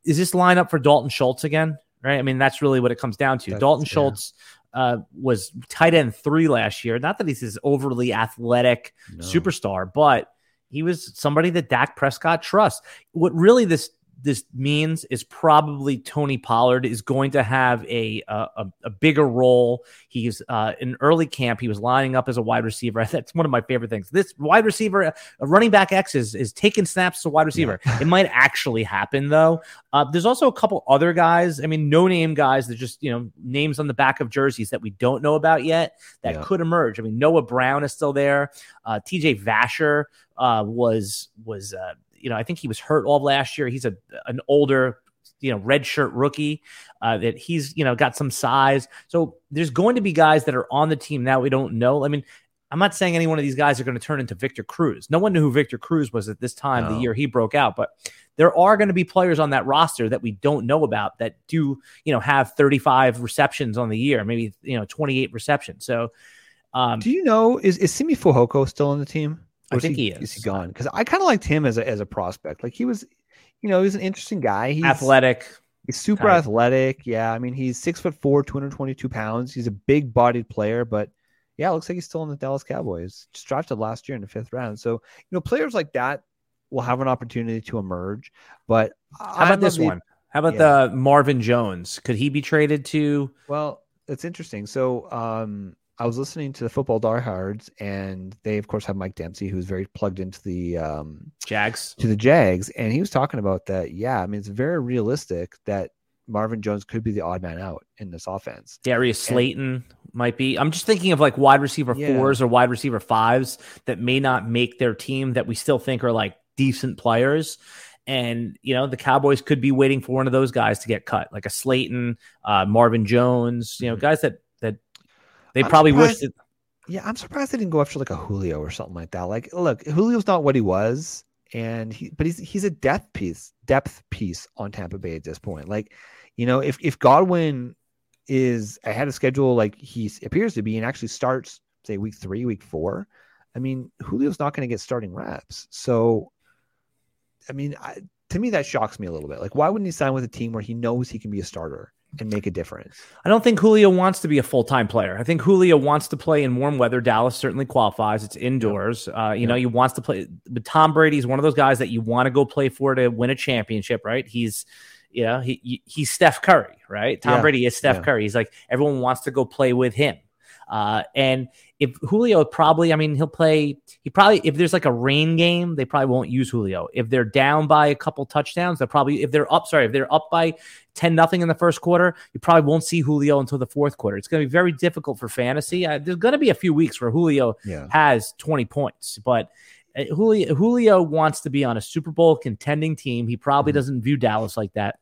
is this lineup for Dalton Schultz again? Right. I mean, that's really what it comes down to. That's- Dalton yeah. Schultz uh, was tight end three last year. Not that he's this overly athletic No. superstar, but he was somebody that Dak Prescott trusts. What really this this means is probably Tony Pollard is going to have a a, a- bigger role. He's uh, in early camp. He was lining up as a wide receiver. That's one of my favorite things. This wide receiver, a running back X is is taking snaps a wide receiver. it might actually happen though. Uh, there's also a couple other guys. I mean, no name guys that just you know names on the back of jerseys that we don't know about yet that Yeah. could emerge. I mean, Noah Brown is still there. Uh, T.J. Vasher uh, was was uh, you know I think he was hurt all of last year. He's a an older you know red shirt rookie uh, that he's you know got some size. So there's going to be guys that are on the team now we don't know. I mean. I'm not saying any one of these guys are going to turn into Victor Cruz. No one knew who Victor Cruz was at this time, the year he broke out. But there are going to be players on that roster that we don't know about that do, you know, have 35 receptions on the year, maybe you know 28 receptions. So um, Do you know is is Simi Fehoko still on the team? I think he Is he is. gone? Because I kind of liked him as a as a prospect. Like he was, you know, he's an interesting guy. He's athletic. He's super type. athletic. Yeah, I mean, he's six foot four, two hundred twenty two pounds. He's a big bodied player, but yeah, it looks like he's still in the Dallas Cowboys. Just drafted last year in the fifth round. So you know, players like that will have an opportunity to emerge. But How about this one? How about Yeah. the Marvin Jones? Could he be traded to? Well, it's interesting. So um, I was listening to the football diehards, and they of course have Mike Dempsey, who's very plugged into the um, Jags to the Jags, and he was talking about that. Yeah, I mean it's very realistic that Marvin Jones could be the odd man out in this offense. Darius Slayton and, might be. I'm just thinking of like wide receiver yeah. fours or wide receiver fives that may not make their team that we still think are like decent players. And you know the Cowboys could be waiting for one of those guys to get cut, like a Slayton, uh, Marvin Jones. You know, mm-hmm. guys that that they I'm probably wish that. Yeah, I'm surprised they didn't go after like a Julio or something like that. Like, look, Julio's not what he was, and he, but he's he's a depth piece, depth piece on Tampa Bay at this point. Like, you know, if if Godwin is ahead of schedule, like he appears to be, and actually starts say week three, week four, I mean, Julio's not going to get starting reps. So I mean, I, to me, that shocks me a little bit. Like, why wouldn't he sign with a team where he knows he can be a starter and make a difference? I don't think Julio wants to be a full time player. I think Julio wants to play in warm weather. Dallas certainly qualifies. It's indoors. Uh, you yeah. know, he wants to play. But Tom Brady is one of those guys that you want to go play for to win a championship, right? He's you know, he, he's Steph Curry, right? Tom yeah. Brady is Steph yeah. Curry. He's like everyone wants to go play with him. Uh, and if Julio probably, I mean, he'll play. He probably, if there's like a rain game, they probably won't use Julio. If they're down by a couple touchdowns, they're probably, if they're up, sorry, if they're up by 10 nothing in the first quarter, you probably won't see Julio until the fourth quarter. It's going to be very difficult for fantasy. Uh, there's going to be a few weeks where Julio yeah. has 20 points, but uh, Julio, Julio wants to be on a Super Bowl contending team. He probably mm-hmm. doesn't view Dallas like that.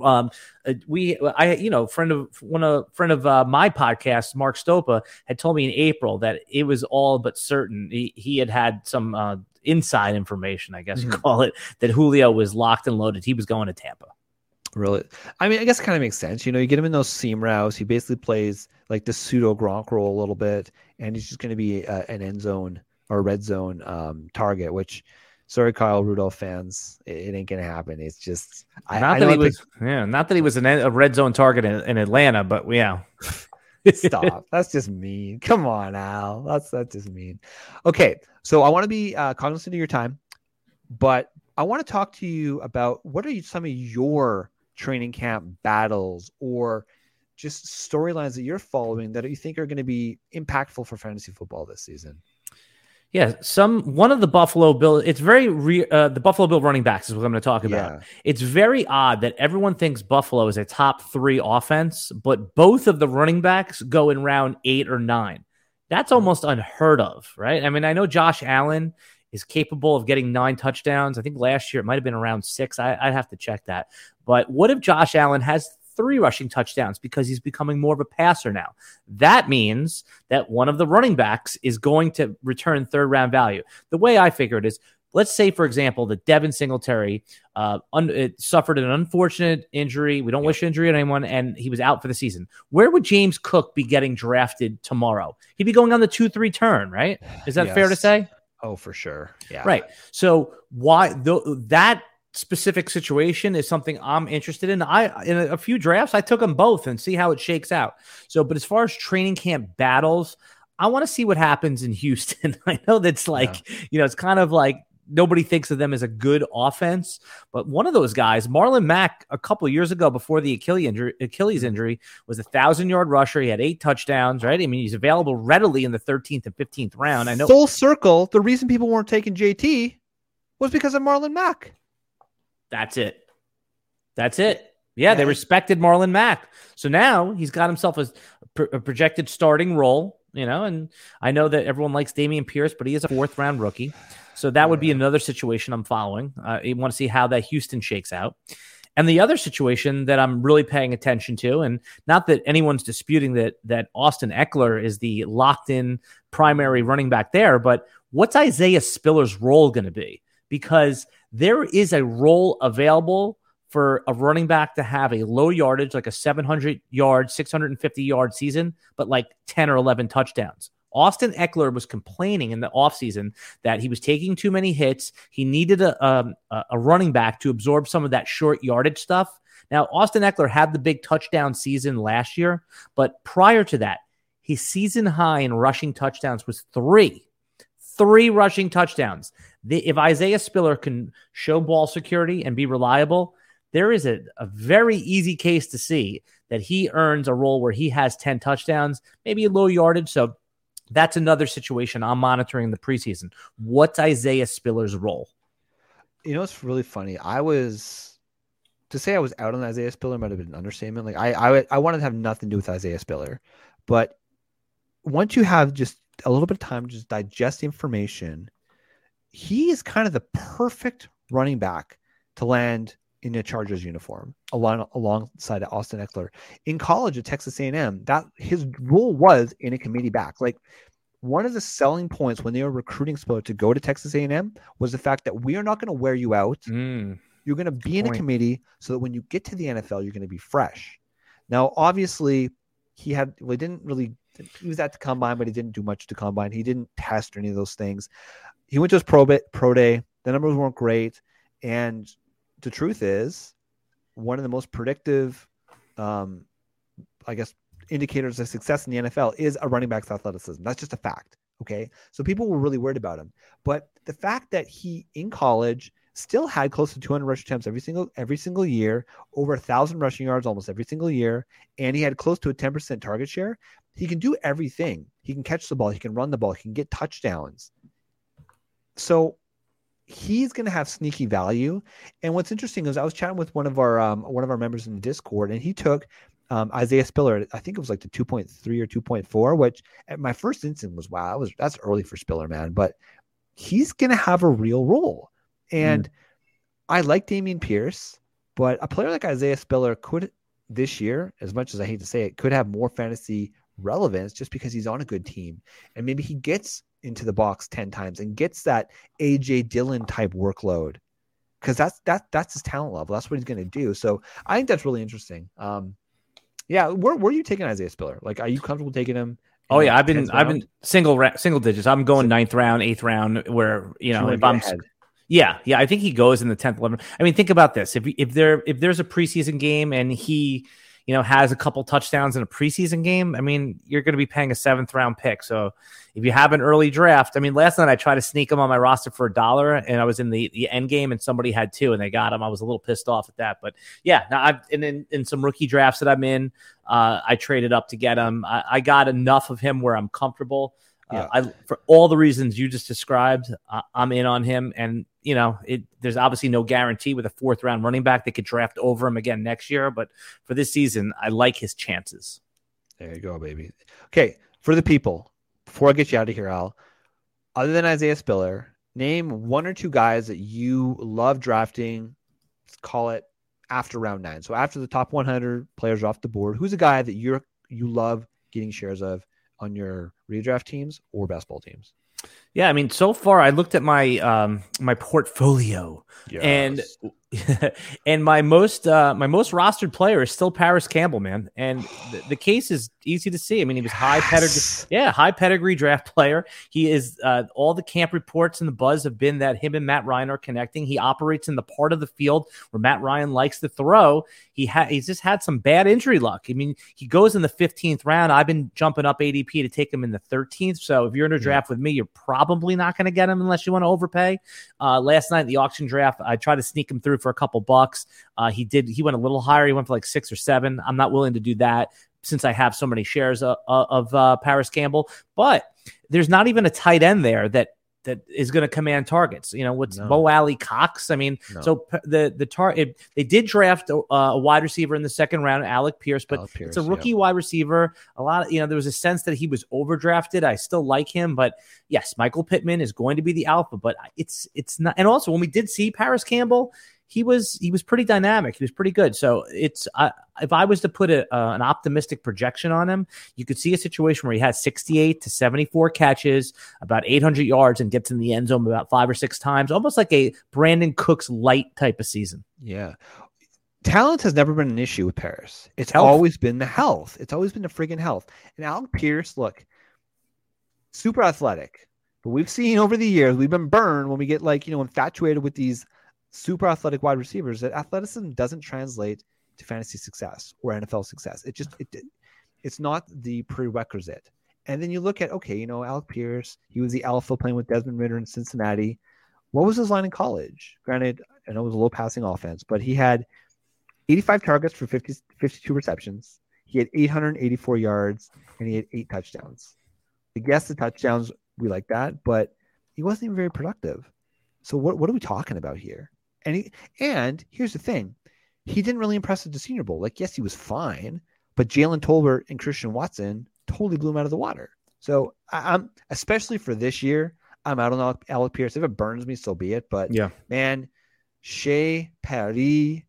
Um, uh, we, I, you know, friend of one of friend of uh, my podcast, Mark Stopa, had told me in April that it was all but certain he, he had had some uh, inside information, I guess mm-hmm. you call it, that Julio was locked and loaded. He was going to Tampa. Really? I mean, I guess it kind of makes sense. You know, you get him in those seam routes. He basically plays like the pseudo Gronk role a little bit, and he's just going to be a, an end zone or red zone um, target, which sorry, Kyle Rudolph fans, it, it ain't gonna happen. It's just I, not I that he was, yeah, not that he was an, a red zone target in, in Atlanta, but yeah. Stop. That's just mean. Come on, Al. That's that's just mean. Okay, so I want to be uh, cognizant of your time, but I want to talk to you about what are some of your training camp battles or just storylines that you're following that you think are going to be impactful for fantasy football this season. Yeah, some one of the Buffalo Bill. It's very re, uh, the Buffalo Bill running backs is what I'm going to talk about. Yeah. It's very odd that everyone thinks Buffalo is a top three offense, but both of the running backs go in round eight or nine. That's almost unheard of, right? I mean, I know Josh Allen is capable of getting nine touchdowns. I think last year it might have been around six. I, would have to check that. But what if Josh Allen has three rushing touchdowns because he's becoming more of a passer now. That means that one of the running backs is going to return third round value. The way I figure it is let's say, for example, that Devin Singletary uh, un- suffered an unfortunate injury. We don't wish injury on anyone, and he was out for the season. Where would James Cook be getting drafted tomorrow? He'd be going on the two three turn, right? Is that yes. fair to say? Oh, for sure. Yeah. Right. So why th- that specific situation is something I'm interested in. I in a, few drafts I took them both and see how it shakes out. So, but as far as training camp battles, I want to see what happens in Houston. I know that's like, yeah. you know, it's kind of like nobody thinks of them as a good offense, but one of those guys, Marlon Mack, a couple years ago before the Achilles injury, Achilles mm-hmm. injury, was a thousand yard rusher. He had eight touchdowns, right? I mean, he's available readily in the 13th and 15th round. I know full circle. The reason people weren't taking JT was because of Marlon Mack. That's it. That's it. Yeah, they respected Marlon Mack. So now he's got himself a, a, projected starting role, you know, and I know that everyone likes Dameon Pierce, but he is a fourth round rookie. So that would be another situation I'm following. Uh, I want to see how that Houston shakes out. And the other situation that I'm really paying attention to, and not that anyone's disputing that that Austin Ekeler is the locked in primary running back there, but what's Isaiah Spiller's role going to be? Because there is a role available for a running back to have a low yardage, like a 700 yard, 650 yard season, but like 10 or 11 touchdowns. Austin Ekeler was complaining in the offseason that he was taking too many hits. He needed a, um, a running back to absorb some of that short yardage stuff. Now, Austin Ekeler had the big touchdown season last year, but prior to that, his season high in rushing touchdowns was three. Three rushing touchdowns. The, if Isaiah Spiller can show ball security and be reliable, there is a, a very easy case to see that he earns a role where he has 10 touchdowns, maybe a low yardage. So that's another situation I'm monitoring the preseason. What's Isaiah Spiller's role? You know, it's really funny. I was to say I was out on Isaiah Spiller might have been an understatement. Like I, I, I wanted to have nothing to do with Isaiah Spiller, but once you have just a little bit of time to just digest information, he is kind of the perfect running back to land in a Chargers uniform along alongside Austin Ekeler. In college at Texas A&M, that his role was in a committee back. Like one of the selling points when they were recruiting Spiller to go to Texas A&M was the fact that we are not going to wear you out. Mm, you're going to be in a committee so that when you get to the NFL, you're going to be fresh. Now, obviously, he had well, he didn't really he was at the combine, but he didn't do much to combine. He didn't test or any of those things. He went to his pro, bit, pro day. The numbers weren't great, and the truth is, one of the most predictive, um, I guess, indicators of success in the NFL is a running back's athleticism. That's just a fact. Okay. So people were really worried about him. But the fact that he in college still had close to 200 rush attempts every single every single year, over a thousand rushing yards almost every single year, and he had close to a 10% target share. He can do everything. He can catch the ball. He can run the ball. He can get touchdowns. So he's going to have sneaky value. And what's interesting is I was chatting with one of our um, one of our members in the Discord, and he took um, Isaiah Spiller. I think it was like the 2.3 or 2.4, which at my first instant was wow, that was that's early for Spiller, man. But he's going to have a real role, and mm. I like Dameon Pierce, but a player like Isaiah Spiller could this year, as much as I hate to say it, could have more fantasy relevance just because he's on a good team, and maybe he gets into the box 10 times and gets that AJ Dillon type workload because that's that that's his talent level. That's what he's going to do. So I think that's really interesting. Um, yeah, where where are you taking Isaiah Spiller? Like, are you comfortable taking him? Oh yeah, I've been I've been single single digits. I'm going ninth round, eighth round. Where you know if I'm ahead. yeah yeah, I think he goes in the tenth, eleventh. I mean, think about this: if if there if there's a preseason game and he you know, has a couple touchdowns in a preseason game, I mean, you're going to be paying a seventh round pick. So if you have an early draft, I mean, last night I tried to sneak him on my roster for a dollar and I was in the, the end game and somebody had two and they got him. I was a little pissed off at that. But yeah, now I've, and in, in some rookie drafts that I'm in, uh, I traded up to get him. I, I got enough of him where I'm comfortable. Uh. I, for all the reasons you just described, uh, I'm in on him. And, you know, it, there's obviously no guarantee with a fourth round running back. They could draft over him again next year. But for this season, I like his chances. There you go, baby. Okay. For the people, before I get you out of here, Al, other than Isaiah Spiller, name one or two guys that you love drafting. Let's call it after round nine. So after the top 100 players are off the board, who's a guy that you're you love getting shares of on your redraft teams or basketball teams? Yeah, I mean, so far I looked at my um my portfolio yes. and and my most uh my most rostered player is still Parris Campbell, man. And the, the case is easy to see. I mean, he was yes. high pedigree, yeah, high pedigree draft player. He is uh all the camp reports and the buzz have been that him and Matt Ryan are connecting. He operates in the part of the field where Matt Ryan likes to throw. He had he's just had some bad injury luck. I mean, he goes in the 15th round. I've been jumping up ADP to take him in the 13th. So if you're in a draft yeah. with me, you're probably not going to get him unless you want to overpay. Uh, last night, the auction draft, I tried to sneak him through for a couple bucks. Uh, he did, he went a little higher. He went for like six or seven. I'm not willing to do that since I have so many shares of, of uh, Parris Campbell, but there's not even a tight end there that that is going to command targets. You know, what's no. Mo Alie-Cox? I mean, no. so the the target they did draft a, a, wide receiver in the second round, Alec Pierce, but Alec Pierce, it's a rookie yeah. wide receiver. A lot of you know, there was a sense that he was overdrafted. I still like him, but yes, Michael Pittman is going to be the alpha, but it's it's not. And also, when we did see Parris Campbell, he was he was pretty dynamic. He was pretty good. So it's uh, if I was to put a, uh, an optimistic projection on him, you could see a situation where he has 68 to 74 catches, about 800 yards, and gets in the end zone about five or six times, almost like a Brandin Cooks light type of season. Yeah. Talent has never been an issue with Parris. It's health. always been the health. It's always been the friggin' health. And Alec Pierce, look, super athletic. But we've seen over the years, we've been burned when we get like, you know, infatuated with these – super athletic wide receivers that athleticism doesn't translate to fantasy success or NFL success. It just it it's not the prerequisite. And then you look at okay, you know, Alec Pierce, he was the alpha playing with Desmond Ridder in Cincinnati. What was his line in college? Granted, I know it was a low passing offense, but he had 85 targets for 50, 52 receptions. He had 884 yards and he had eight touchdowns. I guess the touchdowns, we like that, but he wasn't even very productive. So what, what are we talking about here? And he, and here's the thing. He didn't really impress at the Senior Bowl. Like, yes, he was fine, but Jalen Tolbert and Christian Watson totally blew him out of the water. So I, am especially for this year, I'm out on Alec Pierce. If it burns me, so be it. But yeah, man, Shea Paris,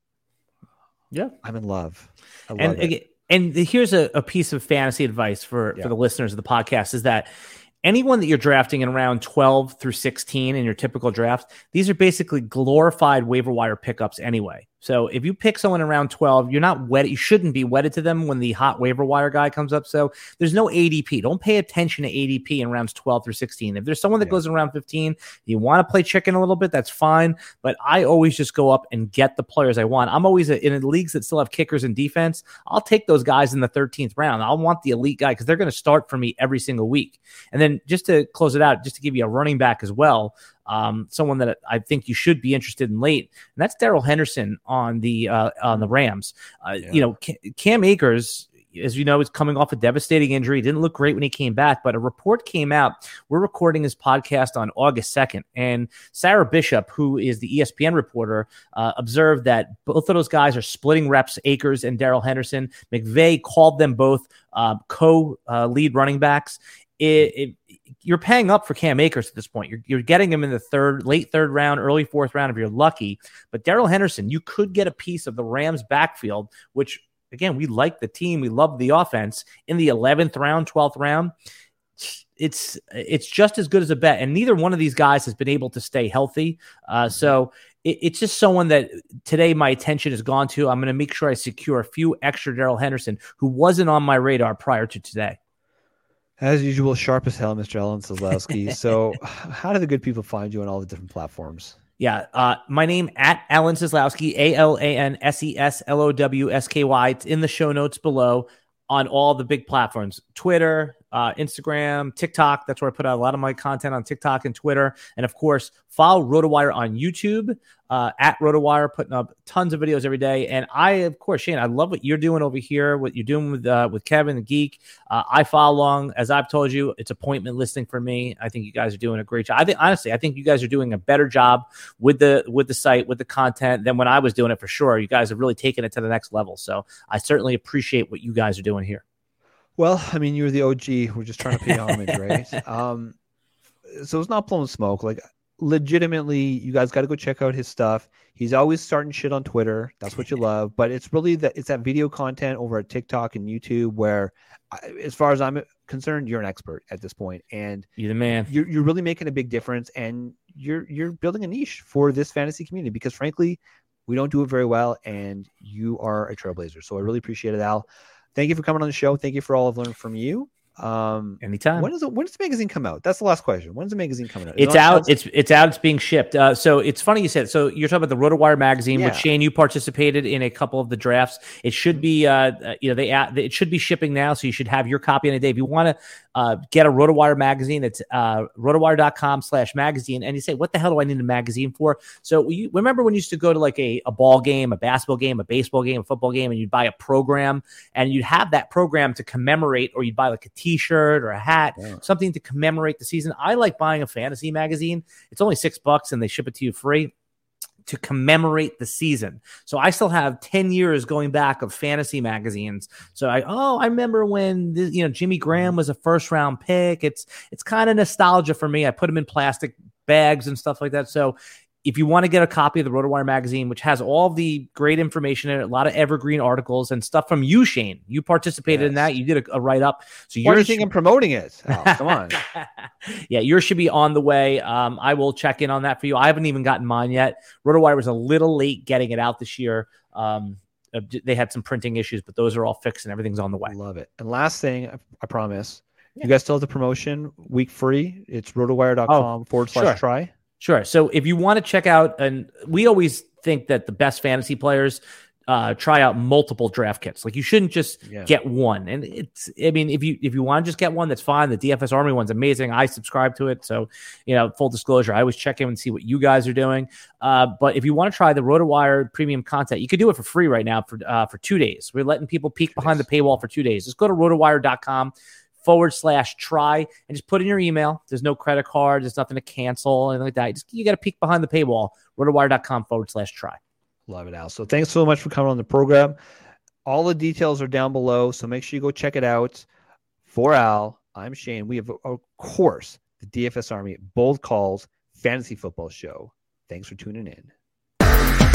yeah, I'm in love. love and it. and here's a, a, piece of fantasy advice for yeah. for the listeners of the podcast is that anyone that you're drafting in around 12 through 16 in your typical draft, these are basically glorified waiver wire pickups anyway. So if you pick someone around 12, you're not wet. You shouldn't be wedded to them when the hot waiver wire guy comes up. So there's no ADP. Don't pay attention to ADP in rounds 12 through 16. If there's someone that yeah. goes round 15, you want to play chicken a little bit, that's fine. But I always just go up and get the players I want. I'm always a, in leagues that still have kickers and defense. I'll take those guys in the 13th round. I'll want the elite guy because they're going to start for me every single week. And then just to close it out, just to give you a running back as well um, someone that I think you should be interested in late, and that's Darrell Henderson on the uh, on the Rams. Uh, yeah. You know, Cam Akers as you know, is coming off a devastating injury. Didn't look great when he came back, but a report came out. We're recording his podcast on August 2nd, and Sarah Barshop, who is the ESPN reporter, uh, observed that both of those guys are splitting reps, Akers and Darrell Henderson. McVay called them both uh, co uh, lead running backs. It, it, you're paying up for Cam Akers at this point. You're, you're getting him in the third, late third round, early fourth round if you're lucky. But Darrell Henderson, you could get a piece of the Rams' backfield, which again we like the team, we love the offense in the 11th round, 12th round. It's it's just as good as a bet, and neither one of these guys has been able to stay healthy. Uh, so it, it's just someone that today my attention has gone to. I'm going to make sure I secure a few extra Darrell Henderson, who wasn't on my radar prior to today. As usual, sharp as hell, Mr. Alan Seslowsky. so, how do the good people find you on all the different platforms? Yeah, uh, my name at Alan Seslowsky, A L A N S E S L O W S K Y. It's in the show notes below on all the big platforms: Twitter, uh, Instagram, TikTok. That's where I put out a lot of my content on TikTok and Twitter. And of course, follow RotoWire on YouTube uh, at RotoWire, putting up tons of videos every day. And I, of course, Shane, I love what you're doing over here, what you're doing with uh, with Kevin the Geek. Uh, I follow along, as I've told you, it's appointment listing for me. I think you guys are doing a great job. I think honestly, I think you guys are doing a better job with the with the site, with the content than when I was doing it for sure. You guys have really taken it to the next level. So I certainly appreciate what you guys are doing here. Well, I mean, you're the OG. We're just trying to pay homage, right? Um, so it's not blowing smoke. Like, legitimately, you guys got to go check out his stuff. He's always starting shit on Twitter. That's what you love. But it's really that it's that video content over at TikTok and YouTube where, as far as I'm concerned, you're an expert at this point, and you're the man. You're you're really making a big difference, and you're you're building a niche for this fantasy community because, frankly, we don't do it very well, and you are a trailblazer. So I really appreciate it, Al thank you for coming on the show. Thank you for all I've learned from you. Um, Anytime. When does it, when does the magazine come out? That's the last question. When's the magazine coming out? Is it's it out. It's it's out. It's being shipped. Uh, so it's funny you said. So you're talking about the RotoWire magazine, yeah. which Shane you participated in a couple of the drafts. It should be uh, uh you know they it should be shipping now, so you should have your copy in a day. If you want to uh, get a RotoWire magazine. It's uh, rotowire.com slash magazine. And you say, what the hell do I need a magazine for? So you remember when you used to go to like a, a ball game, a basketball game, a baseball game, a football game, and you'd buy a program and you'd have that program to commemorate, or you'd buy like a t-shirt or a hat, yeah. something to commemorate the season. I like buying a fantasy magazine. It's only six bucks and they ship it to you free to commemorate the season. So I still have 10 years going back of fantasy magazines. So I oh, I remember when this, you know Jimmy Graham was a first round pick. It's it's kind of nostalgia for me. I put them in plastic bags and stuff like that. So if you want to get a copy of the RotoWire magazine, which has all the great information in it, a lot of evergreen articles and stuff from you, Shane. You participated yes. in that. You did a, a write up. So you're think I'm promoting it. Oh, come on. yeah, yours should be on the way. Um, I will check in on that for you. I haven't even gotten mine yet. RotoWire was a little late getting it out this year. Um, uh, they had some printing issues, but those are all fixed and everything's on the way. Love it. And last thing, I, I promise, yeah. you guys still have the promotion week free. It's rotowire.com oh, forward slash sure. try. Sure. So if you want to check out, and we always think that the best fantasy players uh, try out multiple draft kits. Like you shouldn't just Yeah. get one. And it's, I mean, if you if you want to just get one, that's fine. The DFS Army one's amazing. I subscribe to it, so you know, full disclosure, I always check in and see what you guys are doing. Uh, but if you want to try the RotoWire premium content, you could do it for free right now for uh, for two days. We're letting people peek behind the paywall for two days. Just go to rotowire.com forward slash try and just put in your email. There's no credit card. There's nothing to cancel, anything like that. Just you got to peek behind the paywall. Rotowire.com forward slash try. Love it, Al. So thanks so much for coming on the program. All the details are down below, so make sure you go check it out. For Al, I'm Shane. We have, of course, the DFS Army Bold Calls Fantasy Football Show. Thanks for tuning in.